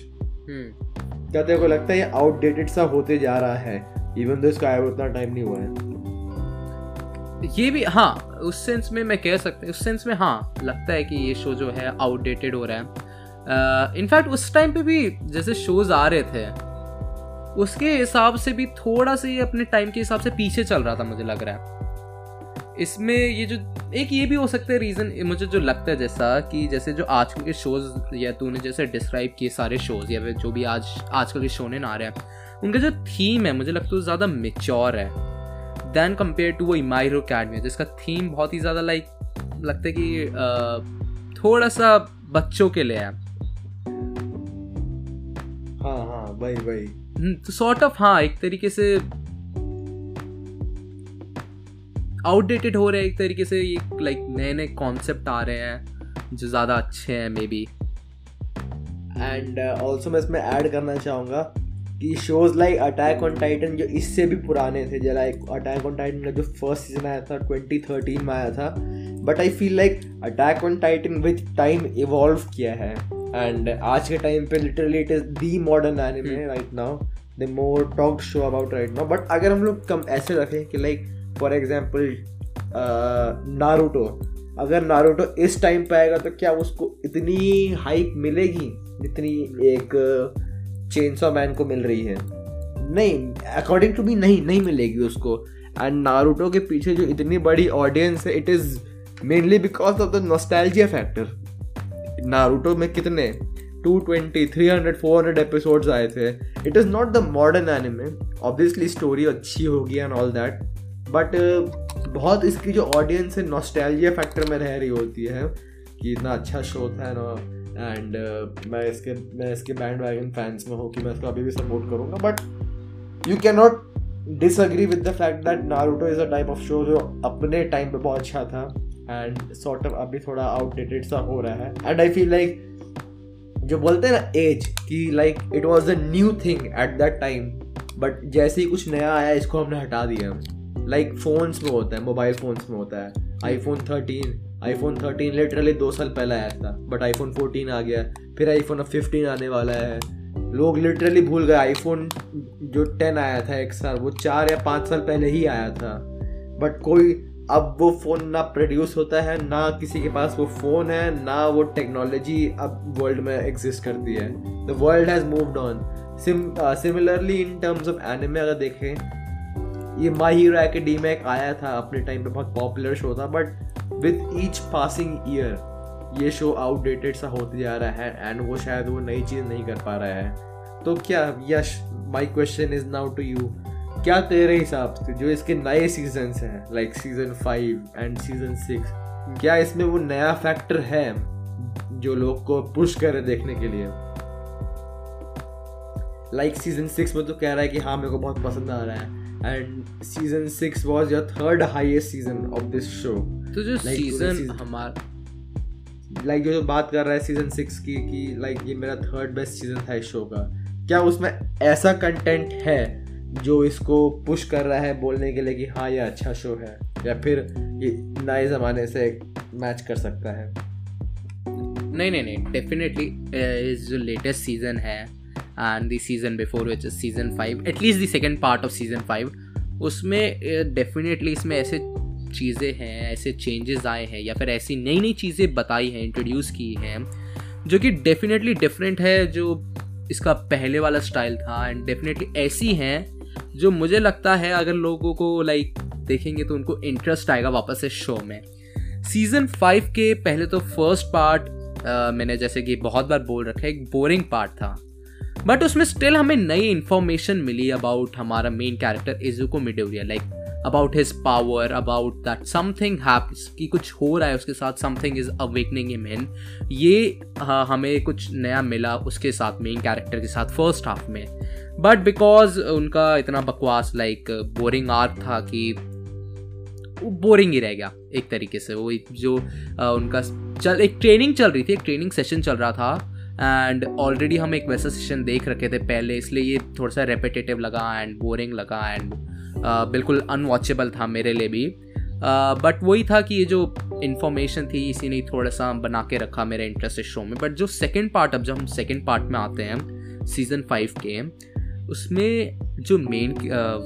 क्या तेरे को लगता है ये आउटडेटेड सा होते जा रहा है? इवन दो इसका आया उतना टाइम नहीं हुआ है। ये भी हाँ उस सेंस में मैं कह सकता उस सेंस में हाँ लगता है कि ये शो जो है आउटडेटेड हो रहा है। इनफैक्ट uh, उस टाइम पे भी जैसे शोज़ आ रहे थे उसके हिसाब से भी थोड़ा सा ये अपने टाइम के हिसाब से पीछे चल रहा था मुझे लग रहा है। इसमें ये जो एक ये भी हो सकता है रीज़न मुझे जो लगता है जैसा कि जैसे जो आजकल के शोज़ या तूने जैसे डिस्क्राइब किए सारे शोज़ या फिर जो भी आज आजकल के शोने आ रहे हैं उनका जो थीम है मुझे लगता है ज़्यादा मेच्योर है। देन कंपेयर टू वो इमाइरो अकेडमी जिसका थीम बहुत ही ज़्यादा लाइक लगता है कि थोड़ा सा बच्चों के लिए है। हाँ हाँ वही वही। हम्म, तो सॉर्ट ऑफ़ हाँ एक तरीके से आउटडेटेड हो रहे हैं एक तरीके से ये लाइक नए नए कॉन्सेप्ट आ रहे हैं जो ज़्यादा अच्छे हैं मे बी एंड ऑल्सो मैं इसमें ऐड करना चाहूँगा कि shows like Attack on Titan जो इससे भी पुराने थे जो लाइक अटैक ऑन टाइटन का जो फ़र्स्ट सीज़न आया था 2013 में आया था। But I feel like Attack on Titan with time evolve किया है। एंड आज के टाइम पे literally it is the modern anime right now the more talk show about right now but अगर हम लोग कम ऐसे रखें कि लाइक फॉर एग्ज़ाम्पल नारुतो अगर नारुतो इस टाइम पे आएगा तो क्या उसको इतनी हाइप मिलेगी? जितनी एक चेनसॉ मैन को मिल रही है। नहीं अकॉर्डिंग टू मी नहीं नहीं मिलेगी उसको। एंड नारुतो के पीछे जो इतनी बड़ी ऑडियंस है it is mainly because of the nostalgia factor Naruto में कितने? 220 300 400 एपिसोड्स आए थे। It is not the modern anime obviously story अच्छी होगी एंड ऑल दैट बट बहुत इसकी जो ऑडियंस है नॉस्टैल्जिया फैक्टर में रह रही होती है कि इतना अच्छा शो था ना। एंड uh, मैं इसके मैं इसके बैंड वैगन फैंस में हूँ कि मैं इसको अभी भी सपोर्ट करूँगा but you can not disagree with the fact that Naruto is a type of show जो अपने टाइम पे बहुत अच्छा था एंड सॉर्ट ऑफ़ अभी थोड़ा आउटडेटेड सा हो रहा है. एंड आई फील लाइक जो बोलते हैं ना एज कि like it was a new thing at that time but जैसे ही कुछ नया आया इसको हमने हटा दिया। लाइक like, फोन्स में होता है मोबाइल फोन्स में होता है iPhone thirteen iPhone thirteen literally दो साल पहले आया था बट आईफोन फोर्टीन आ गया फिर आईफोन अब फिफ्टीन आने वाला है। लोग लिटरली भूल गए आईफोन जो टेन आया था एक साल, वो चार या पाँच साल पहले ही आया था। बट कोई अब वो फ़ोन ना प्रोड्यूस होता है, ना किसी के पास वो फ़ोन है, ना वो टेक्नोलॉजी अब वर्ल्ड में एग्जिस्ट करती है। The world has moved on similarly in terms of anime अगर देखें, ये माई हीरो एकेडमी एक आया था, अपने टाइम पे बहुत पॉपुलर शो था but with each passing year ये शो आउटडेटेड सा होते जा रहा है एंड वो शायद वो नई चीज़ नहीं कर पा रहा है। तो क्या, Yash my question is now to you क्या तेरे हिसाब से जो इसके नए सीज़न हैं like season five and season six क्या इसमें वो नया फैक्टर है जो लोग को पुश करे देखने के लिए? लाइक सीज़न सिक्स में तो कह रहा है कि हाँ मेरे को बहुत पसंद आ रहा है। And season six was your third highest season of this show तो जो सीज़न हमारा लाइक जो बात कर रहा है सीज़न सिक्स की कि लाइक ये मेरा थर्ड बेस्ट सीज़न था इस शो का। क्या उसमें ऐसा कंटेंट है जो इसको पुश कर रहा है बोलने के लिए कि हाँ ये अच्छा शो है? या फिर ये नए ज़माने से मैच कर सकता है? नहीं नहीं नहीं डेफिनेटली जो लेटेस्ट सीज़न है and the season before which is season five at least the second part of season five उसमें डेफिनेटली uh, इसमें ऐसे चीज़ें हैं ऐसे चेंजेस आए हैं या फिर ऐसी नई नई चीज़ें बताई हैं इंट्रोड्यूस की हैं जो कि डेफिनेटली डिफरेंट है जो इसका पहले वाला स्टाइल था एंड डेफिनेटली ऐसी हैं जो मुझे लगता है अगर लोगों को लाइक देखेंगे तो उनको इंटरेस्ट आएगा वापस से शो में। सीज़न फाइव के पहले तो फ़र्स्ट पार्ट मैंने जैसे कि बहुत बार बोल रखा है एक बोरिंग पार्ट था। बट उसमें स्टिल हमें नई इन्फॉर्मेशन मिली अबाउट हमारा main character Izuku Midoriya like about his power about that something happens कि कुछ हो रहा है उसके साथ something is awakening him in ये हाँ, हमें कुछ नया मिला उसके साथ मेन कैरेक्टर के साथ फ़र्स्ट हाफ़ में. बट बिकॉज़ उनका इतना बकवास लाइक बोरिंग आर्क था कि बोरिंग ही रह गया एक तरीके से. वो जो आ, उनका चल एक ट्रेनिंग चल रही थी एक ट्रेनिंग सेशन चल रहा था. एंड ऑलरेडी हम एक वैसा सेशन देख रखे थे पहले इसलिए ये थोड़ा सा रेपिटेटिव लगा एंड बोरिंग लगा एंड बिल्कुल अनवॉचेबल था मेरे लिए भी। बट uh, वही था कि ये जो इन्फॉर्मेशन थी इसी ने थोड़ा सा बना के रखा मेरे इंटरेस्ट इस शो में। बट जो सेकेंड पार्ट अब जब हम सेकेंड पार्ट में आते हैं सीज़न फाइव के उसमें जो मेन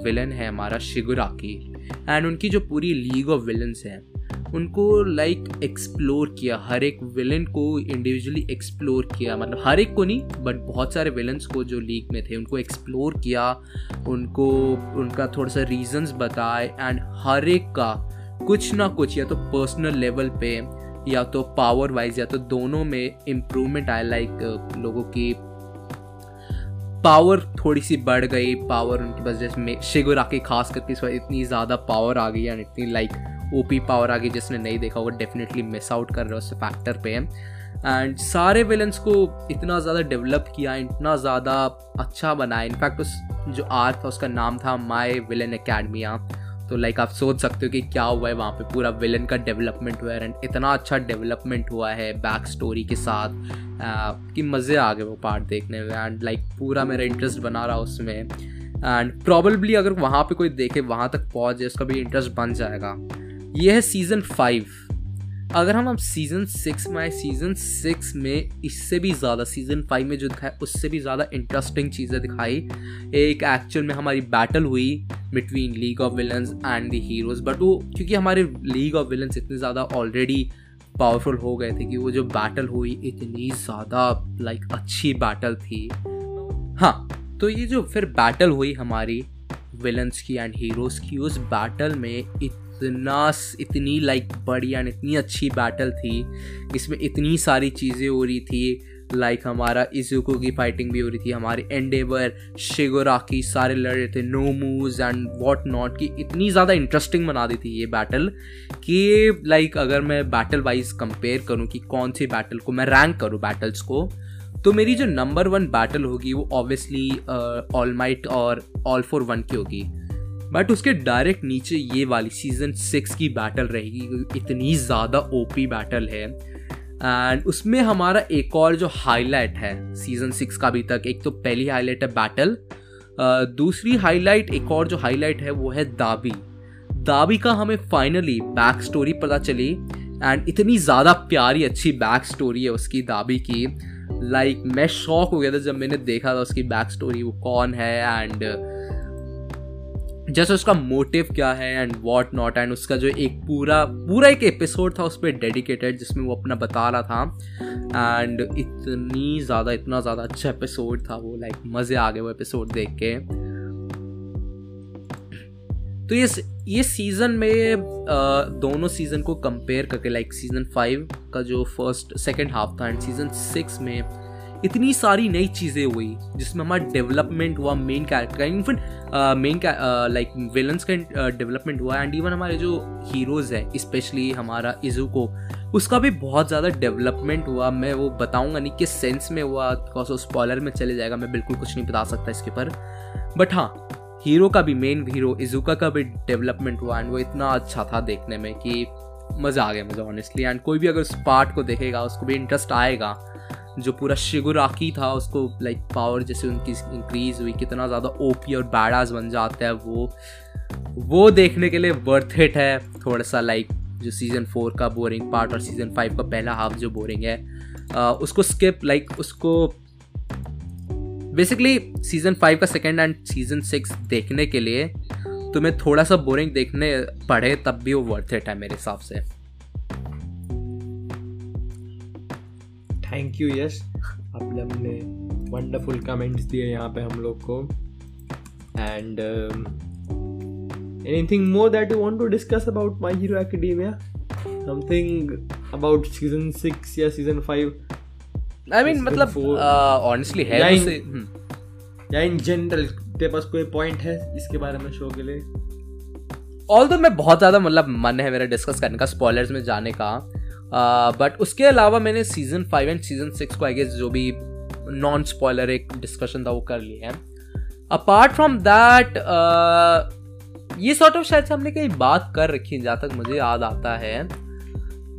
विलन है हमारा शिगुराकी एंड उनकी जो पूरी लीग ऑफ़ विलन्स हैं उनको लाइक like, एक्सप्लोर किया हर एक विलन को इंडिविजुअली एक्सप्लोर किया मतलब हर एक को नहीं बट बहुत सारे विलन्स को जो लीग में थे उनको एक्सप्लोर किया उनको उनका थोड़ा सा रीजंस बताए एंड हर एक का कुछ ना कुछ या तो पर्सनल लेवल पे या तो पावर वाइज या तो दोनों में इम्प्रूवमेंट आया लाइक लोगों की पावर थोड़ी सी बढ़ गई पावर उनके पास जैसे शिगुरा के खास करके इस इतनी ज़्यादा पावर आ गई एंड इतनी लाइक ओपी पावर आ गई जिसने नहीं देखा वो डेफिनेटली मिस आउट कर रहे उस फैक्टर पे एंड सारे विलन्स को इतना ज़्यादा डेवलप किया, इतना ज़्यादा अच्छा बनाया। इनफैक्ट उस जो आर्ट था, उसका नाम था माई विलन अकेडमिया तो लाइक आप सोच सकते हो कि क्या हुआ है वहाँ पे। पूरा विलन का डेवलपमेंट हुआ है एंड इतना अच्छा डेवलपमेंट हुआ है बैक स्टोरी के साथ कि मज़े आ गए वो पार्ट देखने में। एंड लाइक पूरा मेरा इंटरेस्ट बना रहा उसमें। एंड प्रॉबली अगर वहाँ पे कोई देखे, वहाँ तक पहुँच जाए, उसका भी इंटरेस्ट बन जाएगा। ये है सीज़न फाइव अगर हम अब सीज़न सिक्स में आए सीज़न सिक्स में इससे भी ज़्यादा सीज़न फाइव में जो दिखाया, उससे भी ज़्यादा इंटरेस्टिंग चीज़ें दिखाई। एक एक्चुअल में हमारी बैटल हुई। Between League of Villains and the heroes but वो क्योंकि हमारे लीग ऑफ़ विलन्स इतने ज़्यादा ऑलरेडी पावरफुल हो गए थे कि वो जो बैटल हुई इतनी ज़्यादा लाइक like, अच्छी बैटल थी। हाँ तो ये जो फिर बैटल हुई हमारी विलन्स की एंड हीरोज़ की उस बैटल में इतना इतनी लाइक like, बड़ी एंड इतनी अच्छी बैटल थी। इसमें इतनी सारी चीज़ें हो रही थी लाइक हमारा इजुको की फाइटिंग भी हो रही थी हमारे एंडेवर शिगोराकी सारे लड़ रहे थे no moves and what not की इतनी ज़्यादा इंटरेस्टिंग बना दी थी ये बैटल कि लाइक like, अगर मैं बैटल वाइज कंपेयर करूँ कि कौन सी बैटल को मैं रैंक करूँ बैटल्स को तो मेरी जो नंबर वन बैटल होगी वो ऑब्वियसली ऑल माइट और ऑल फॉर वन की होगी। बट उसके डायरेक्ट नीचे ये वाली सीज़न सिक्स की बैटल रहेगी इतनी ज़्यादा ओपी बैटल है। एंड उसमें हमारा एक और जो हाईलाइट है सीज़न सिक्स का अभी तक एक तो पहली हाईलाइट है बैटल दूसरी हाईलाइट एक और जो हाईलाइट है वो है दाबी दाबी का हमें फाइनली बैक स्टोरी पता चली एंड इतनी ज़्यादा प्यारी अच्छी बैक स्टोरी है उसकी दाबी की. लाइक like, मैं शौक हो गया था जब मैंने देखा था उसकी बैक स्टोरी वो कौन है एंड जैसे उसका मोटिव क्या है एंड वॉट नॉट एंड उसका जो एक पूरा पूरा एक एपिसोड था उस पर डेडिकेटेड जिसमें वो अपना बता रहा था। एंड इतनी ज़्यादा, इतना ज़्यादा अच्छा एपिसोड था वो लाइक मज़े आ गए वो एपिसोड देख के। तो ये ये सीज़न में दोनों सीज़न को कंपेयर करके लाइक सीज़न फाइव का जो फ़र्स्ट सेकेंड हाफ़ था एंड सीज़न सिक्स में इतनी सारी नई चीज़ें हुई, जिसमें हमारा डेवलपमेंट हुआ मेन कैरेक्टर का इवन मेन लाइक विलन्स का डेवलपमेंट हुआ एंड इवन हमारे जो हीरोज़ है स्पेशली हमारा इजू को, उसका भी बहुत ज़्यादा डेवलपमेंट हुआ। मैं वो बताऊँगा नहीं किस सेंस में हुआ बिकॉज़ वो स्पॉलर में चले जाएगा, मैं बिल्कुल कुछ नहीं बता सकता इसके ऊपर बट हाँ हीरो का भी मेन हीरो इजुका का भी डेवलपमेंट हुआ एंड वो इतना अच्छा था देखने में कि मज़ा आ गया मुझे ऑनेस्टली एंड कोई भी अगर उस पार्ट को देखेगा, उसको भी इंटरेस्ट आएगा जो पूरा शिगुराकी था उसको लाइक पावर जैसे उनकी इंक्रीज हुई कितना ज़्यादा ओपी और बैडास बन जाता है वो। वो देखने के लिए वर्थ इट है। थोड़ा सा लाइक जो सीज़न फोर का बोरिंग पार्ट और सीज़न फाइव का पहला हाफ़ जो बोरिंग है आ, उसको स्किप लाइक उसको बेसिकली सीज़न फाइव का सेकेंड एंड सीज़न सिक्स देखने के लिए तुम्हें थोड़ा सा बोरिंग देखने पड़े तब भी वो वर्थ इट है मेरे हिसाब से। थैंक यू यश आपने अपने वंडरफुल कमेंट्स दिए यहाँ पे हम लोग को। And anything more that you want to discuss about My Hero Academia something about season six या सीज़न फाइव आई मीन मतलब ऑनेस्टली uh, है या इन। या इन जनरल तेरे पास कोई पॉइंट है इसके बारे में शो के लिए? ऑल मैं बहुत ज़्यादा मतलब मन है मेरा डिस्कस करने का स्पॉयलर्स में जाने का। बट uh, उसके अलावा मैंने season five and season six को आई गेस जो भी नॉन स्पॉयलर एक डिस्कशन था वो कर लिया है। अपार्ट फ्रॉम दैट ये सॉर्ट ऑफ़ शायद से हमने कहीं बात कर रखी है जहाँ तक मुझे याद आता है।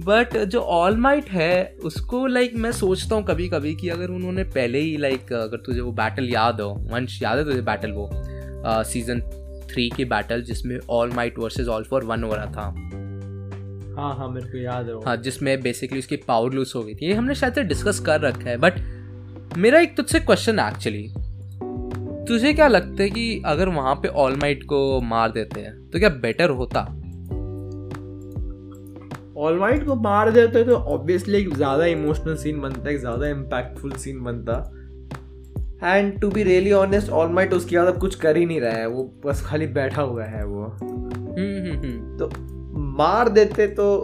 बट जो ऑल माइट है उसको लाइक मैं सोचता हूँ कभी कभी कि अगर उन्होंने पहले ही लाइक अगर तुझे वो बैटल याद हो वंश याद है तुझे बैटल वो? सीज़न थ्री की बैटल जिसमें All Might versus All for One हो रहा था। हाँ हाँ मेरे को याद है हाँ जिसमें बेसिकली उसकी पावर लूज हो गई थी। ये हमने शायद से डिस्कस कर रखा है बट मेरा एक तुझसे क्वेश्चन है एक्चुअली तुझे क्या लगता है कि अगर वहाँ पे ऑल माइट को मार देते हैं तो क्या बेटर होता? ऑल माइट को मार देते तो ऑब्वियसली एक ज़्यादा इमोशनल सीन बनता है ज़्यादा इम्पैक्टफुल सीन बनता। And to be really honest All Might उसके बाद अब कुछ कर ही नहीं रहा है वो बस खाली बैठा हुआ है वो। हम्म, हम्म, हम्म। तो मार देते तो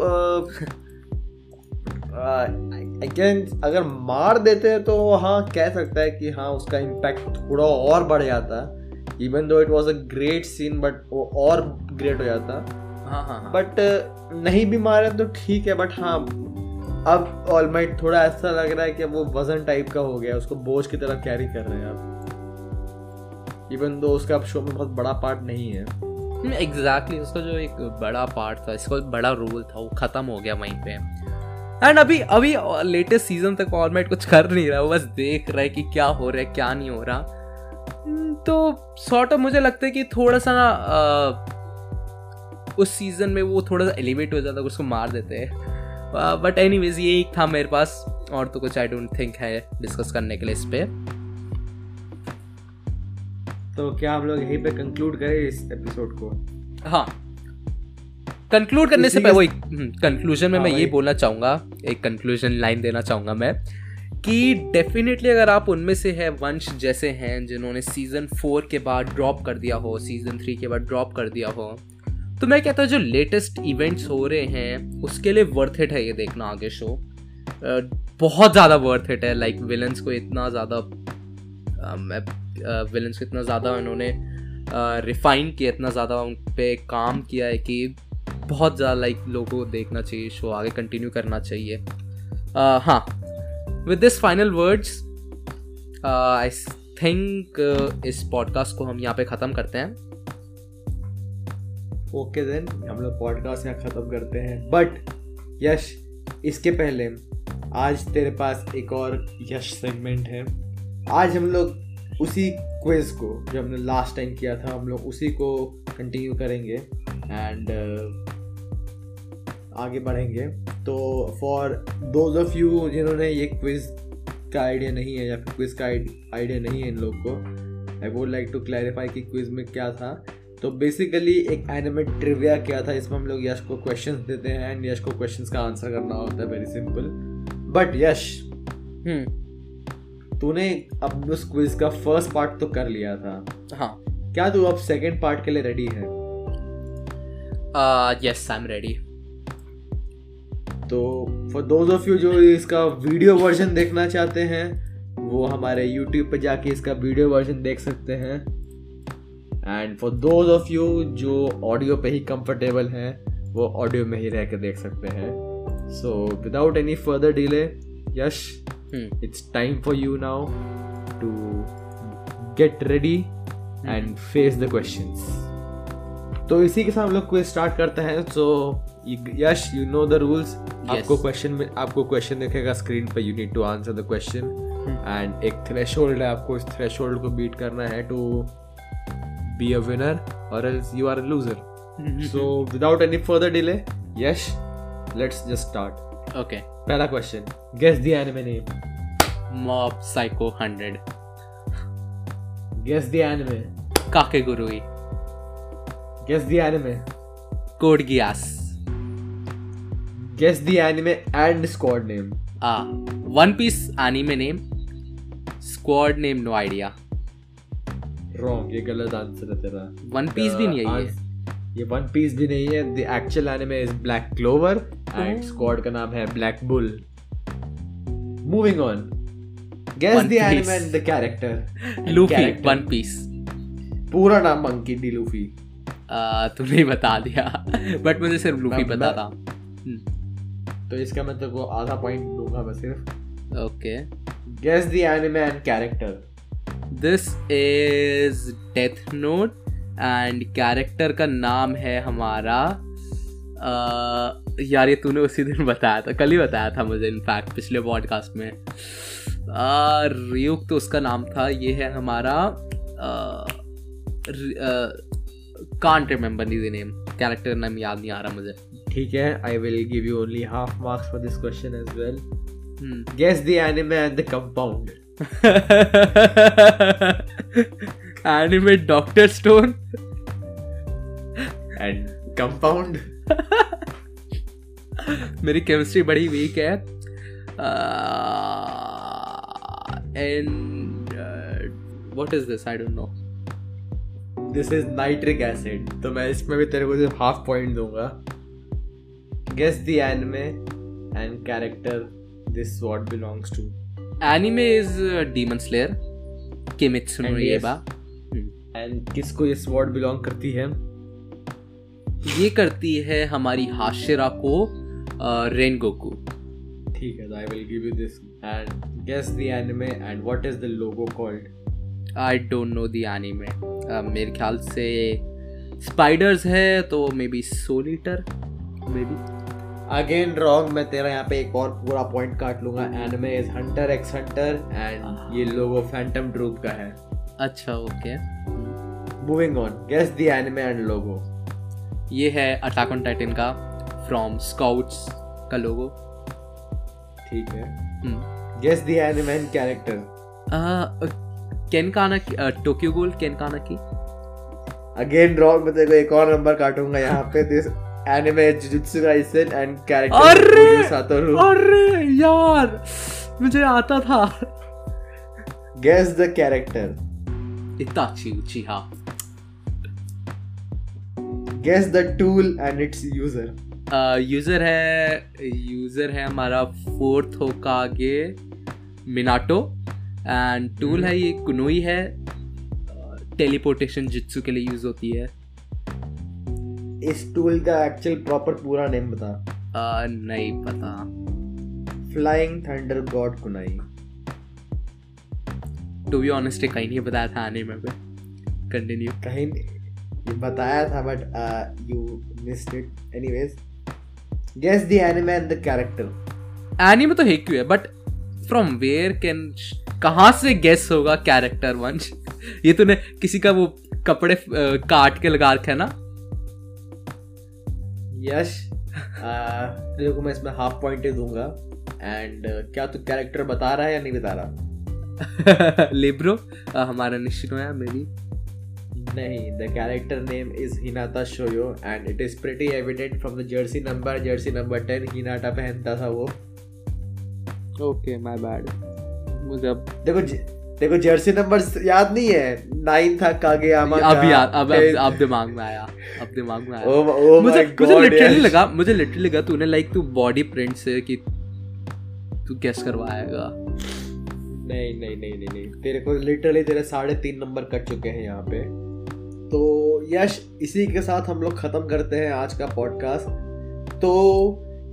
अगेन अगर मार देते तो हाँ कह सकता है कि हाँ उसका इम्पैक्ट थोड़ा और बढ़ जाता। Even though it was a great scene but वो और ग्रेट हो जाता। हाँ हाँ बट हाँ. नहीं भी मारे तो ठीक है बट हाँ अब ऑलमाइट थोड़ा ऐसा लग रहा है कि वो वज़न टाइप का हो गया उसको बोझ की तरफ़ कैरी कर रहे हैं अब इवन दो उसका अब शो में बहुत बड़ा पार्ट नहीं है। एग्जैक्टली exactly, उसका जो एक बड़ा पार्ट था इसका बड़ा रोल था वो ख़त्म हो गया वहीं पे। एंड अभी अभी लेटेस्ट सीज़न तक ऑलमेट कुछ कर नहीं रहा बस देख रहा है कि क्या हो रहा है क्या नहीं हो रहा। हम्म, तो सॉर्ट ऑफ़ मुझे लगता है कि थोड़ा सा ना उस सीज़न में वो थोड़ा सा एलिवेट हो जाता है उसको मार देते हैं। बट एनी वेज ये एक था मेरे पास और तो कुछ आई डोंट थिंक है डिस्कस करने के लिए इस पर तो क्या हम लोग यहीं पे कंक्लूड करें इस एपिसोड को? हाँ। कंक्लूड करने से पहले वही कंक्लूजन में हाँ, मैं ये बोलना चाहूँगा एक कंक्लूजन लाइन देना चाहूँगा मैं कि डेफिनेटली अगर आप उनमें से है वंश जैसे हैं जिन्होंने सीज़न फोर के बाद ड्रॉप कर दिया हो सीज़न थ्री के बाद ड्रॉप कर दिया हो तो मैं कहता हूँ जो लेटेस्ट इवेंट्स हो रहे हैं उसके लिए वर्थ इट है ये देखना आगे शो बहुत ज़्यादा वर्थ इट है लाइक विलन्स को इतना ज़्यादा विलन्स को इतना ज़्यादा उन्होंने रिफाइन किया, इतना ज़्यादा उन पर काम किया है कि बहुत ज़्यादा लाइक लोगों को देखना चाहिए शो आगे कंटिन्यू करना चाहिए। हाँ with this final words I think इस पॉडकास्ट को हम यहाँ पे ख़त्म करते हैं। ओके देन हम लोग पॉडकास्ट यहाँ ख़त्म करते हैं। बट यश, इसके पहले, आज तेरे पास एक और यश सेगमेंट है। आज हम लोग उसी क्विज को जो हमने लास्ट टाइम किया था हम लोग उसी को कंटिन्यू करेंगे एंड uh, आगे बढ़ेंगे। तो फॉर दोज ऑफ़ यू जिन्होंने ये क्विज का आइडिया नहीं है या फिर क्विज का आइडिया नहीं है इन लोग को I would like to clarify कि क्विज में क्या था। तो बेसिकली एक एनिमेट ट्रिविया क्या था इसमें हम लोग यश को क्वेश्चंस देते हैं एंड यश को क्वेश्चंस का आंसर करना होता है वेरी सिंपल बट यश तूने अब उस क्विज का फ़र्स्ट पार्ट तो कर लिया था। हाँ। क्या तू अब सेकंड पार्ट के लिए रेडी है? यस आई एम रेडी तो फॉर दोज ऑफ़ यू जो इसका वीडियो वर्जन देखना चाहते हैं वो हमारे यूट्यूब पे जाके इसका वीडियो वर्जन देख सकते हैं। And for those of you जो ऑडियो पे ही कंफर्टेबल हैं वो ऑडियो में ही रह के देख सकते हैं। So without any further delay Yash it's time for you now to get ready and face the questions तो इसी के साथ हम लोग क्विज स्टार्ट करते हैं. So Yash you know the rules आपको क्वेश्चन में आपको क्वेश्चन दिखेगा स्क्रीन पर you need to answer the question and एक थ्रेशोल्ड है आपको. इस थ्रेशोल्ड को बीट करना है टू बी अ विनर और else you are a loser so without any further delay Yash let's just start okay पहला question guess the anime name Mob Psycho 100 guess the anime Kakegurui guess the anime Code Geass guess the anime and squad name ah One Piece anime name squad name no idea wrong ये गलत answer है तेरा. One piece भी नहीं है ये. ये one piece भी नहीं है the actual anime is Black Clover and squad का नाम है Black Bull moving on guess the. Anime and the character Luffy One Piece पूरा नाम मंकी डी लूफी तुमने बता दिया। बट मुझे सिर्फ़ लूफी पता था। तो इसका मैं तेरे को आधा पॉइंट दूँगा मैं सिर्फ़। Okay guess the anime and character this is Death Note and character का नाम है हमारा uh, यार ये तूने उसी दिन बताया था कल ही बताया था मुझे इनफैक्ट पिछले पॉडकास्ट में। uh, रियुक तो उसका नाम था ये है हमारा can't remember the name character नाम याद नहीं आ रहा मुझे। ठीक है I will give you only half marks for this question as well. Guess the anime and the compound anime Doctor Stone and compound मेरी केमिस्ट्री बड़ी वीक है. And what is this I don't know this is nitric acid तो मैं इसमें भी तेरे को सिर्फ़ हाफ़ पॉइंट दूँगा. Guess the anime and character this what belongs to anime is Demon Slayer Kimetsu no. Yaiba and किसको ये स्वॉर्ड बिलोंग करती है? ये करती है हमारी हाशिरा को रेन गोकू ठीक है I will give you this and guess the anime and what is the logo called I don't know the anime मेरे ख्याल से स्पाइडर्स है तो may be solitaire may be again wrong मैं तेरा यहाँ पे एक और पूरा पॉइंट काट लूँगा। Anime is Hunter x Hunter and ये लोगो फैंटम ट्रूप का है। अच्छा okay moving on guess the anime and logo ये है अटैक ऑन टाइटन का फ्रॉम स्काउट्स का लोगो ठीक है। Guess the anime and character Ken Kaneki Tokyo गोल केन काना की अगेन रॉन्ग मैं तेरे को एक और नंबर काटूँगा यहाँ पे. This anime Jujutsu Kaisen and अरे! कैरेक्टर सातोरू अरे यार! मुझे आता था। Guess the character Itachi Uchiha guess the tool and it's user user है यूज़र है हमारा fourth Hokage Minato and tool है ये कुनोई है. टेलीपोर्टेशन जित्सु के लिए यूज़ होती है. इस टूल का एक्चुअल प्रॉपर पूरा नेम बता। आ, नहीं पता। Flying thunder god kunai to be honest कहीं नहीं बताया था आने में कंटिन्यू कहीं ये बताया था but you missed it anyways guess the anime and the character anime तो हेक्यू है बट फ्रॉम वेयर कैन कहाँ से गेस होगा कैरेक्टर वंश ये तूने किसी का वो कपड़े uh, काट के लगा रखा है ना? यश तेरे को मैं इसमें हाफ़ पॉइंट दूँगा। एंड uh, क्या तू कैरेक्टर बता रहा है या नहीं बता रहा? लिब्रो हमारा निश्चित है मेरी। नहीं the character name is Hinata Shoyo and it is pretty evident from the jersey number jersey number ten Hinata पहनता था वो। ओके माय बैड मुझे अब देखो देखो जर्सी नंबर याद नहीं है। नाइन था कागेयामा अब याद अब अब अब दिमाग में आया अब दिमाग में आया। Oh, oh मुझे मुझे लिटरली लगा मुझे लिटरली लगा तूने लाइक तू बॉडी प्रिंट से कि तू गेस करवाएगा। नहीं नहीं नहीं नहीं नहीं। तेरे को लिटरली तेरे साढ़े तीन नंबर कट चुके हैं यहाँ पे। तो यश, इसी के साथ हम लोग ख़त्म करते हैं आज का पॉडकास्ट तो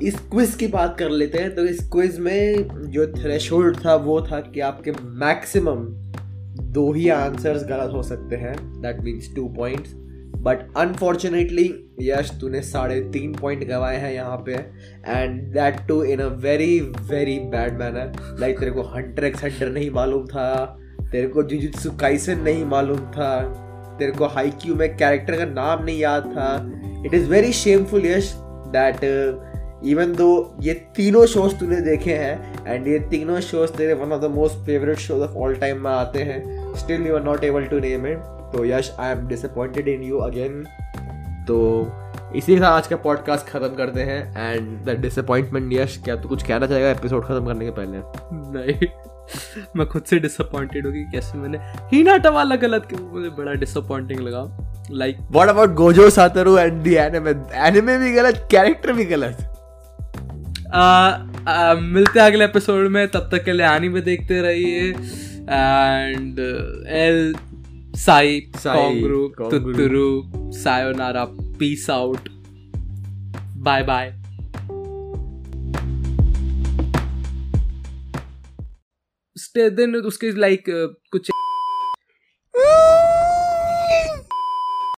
इस क्विज की बात कर लेते हैं। तो इस क्विज में जो थ्रेशोल्ड था, वो था कि आपके मैक्सिमम दो ही आंसर्स गलत हो सकते हैं। That means two points but unfortunately Yash तूने साढ़े तीन पॉइंट गवाए हैं यहाँ पे and that too in a very very bad manner like तेरे को हंटर एक्स हंटर नहीं मालूम था, तेरे को जुजुत्सु काइसन नहीं मालूम था, तेरे को हाईक्यू में कैरेक्टर का नाम नहीं याद था. It is very shameful Yash that even though ये तीनों शोज़ तूने देखे हैं एंड ये तीनों शोज़ तेरे one of the most favourite shows of all time में आते हैं still you are not able to name it तो Yash I am disappointed in you again तो इसी के साथ आज का पॉडकास्ट खत्म करते हैं एंड द डिसअपॉइंटमेंट यश क्या तू तो कुछ कहना चाहेगा एपिसोड खत्म करने के पहले? नहीं। मैं खुद से डिसअपॉइंटेड हो गई कैसे मैंने हिनाटा वाला गलत क्यों मुझे बड़ा डिसअपॉइंटिंग लगा। Like what about Gojo Satoru and the anime anime भी गलत कैरेक्टर भी गलत। आ, आ, मिलते हैं अगले एपिसोड में तब तक के लिए आनी में देखते रहिए and El Psy Kongroo tuturu sayonara peace out bye bye then उसके लाइक कुछ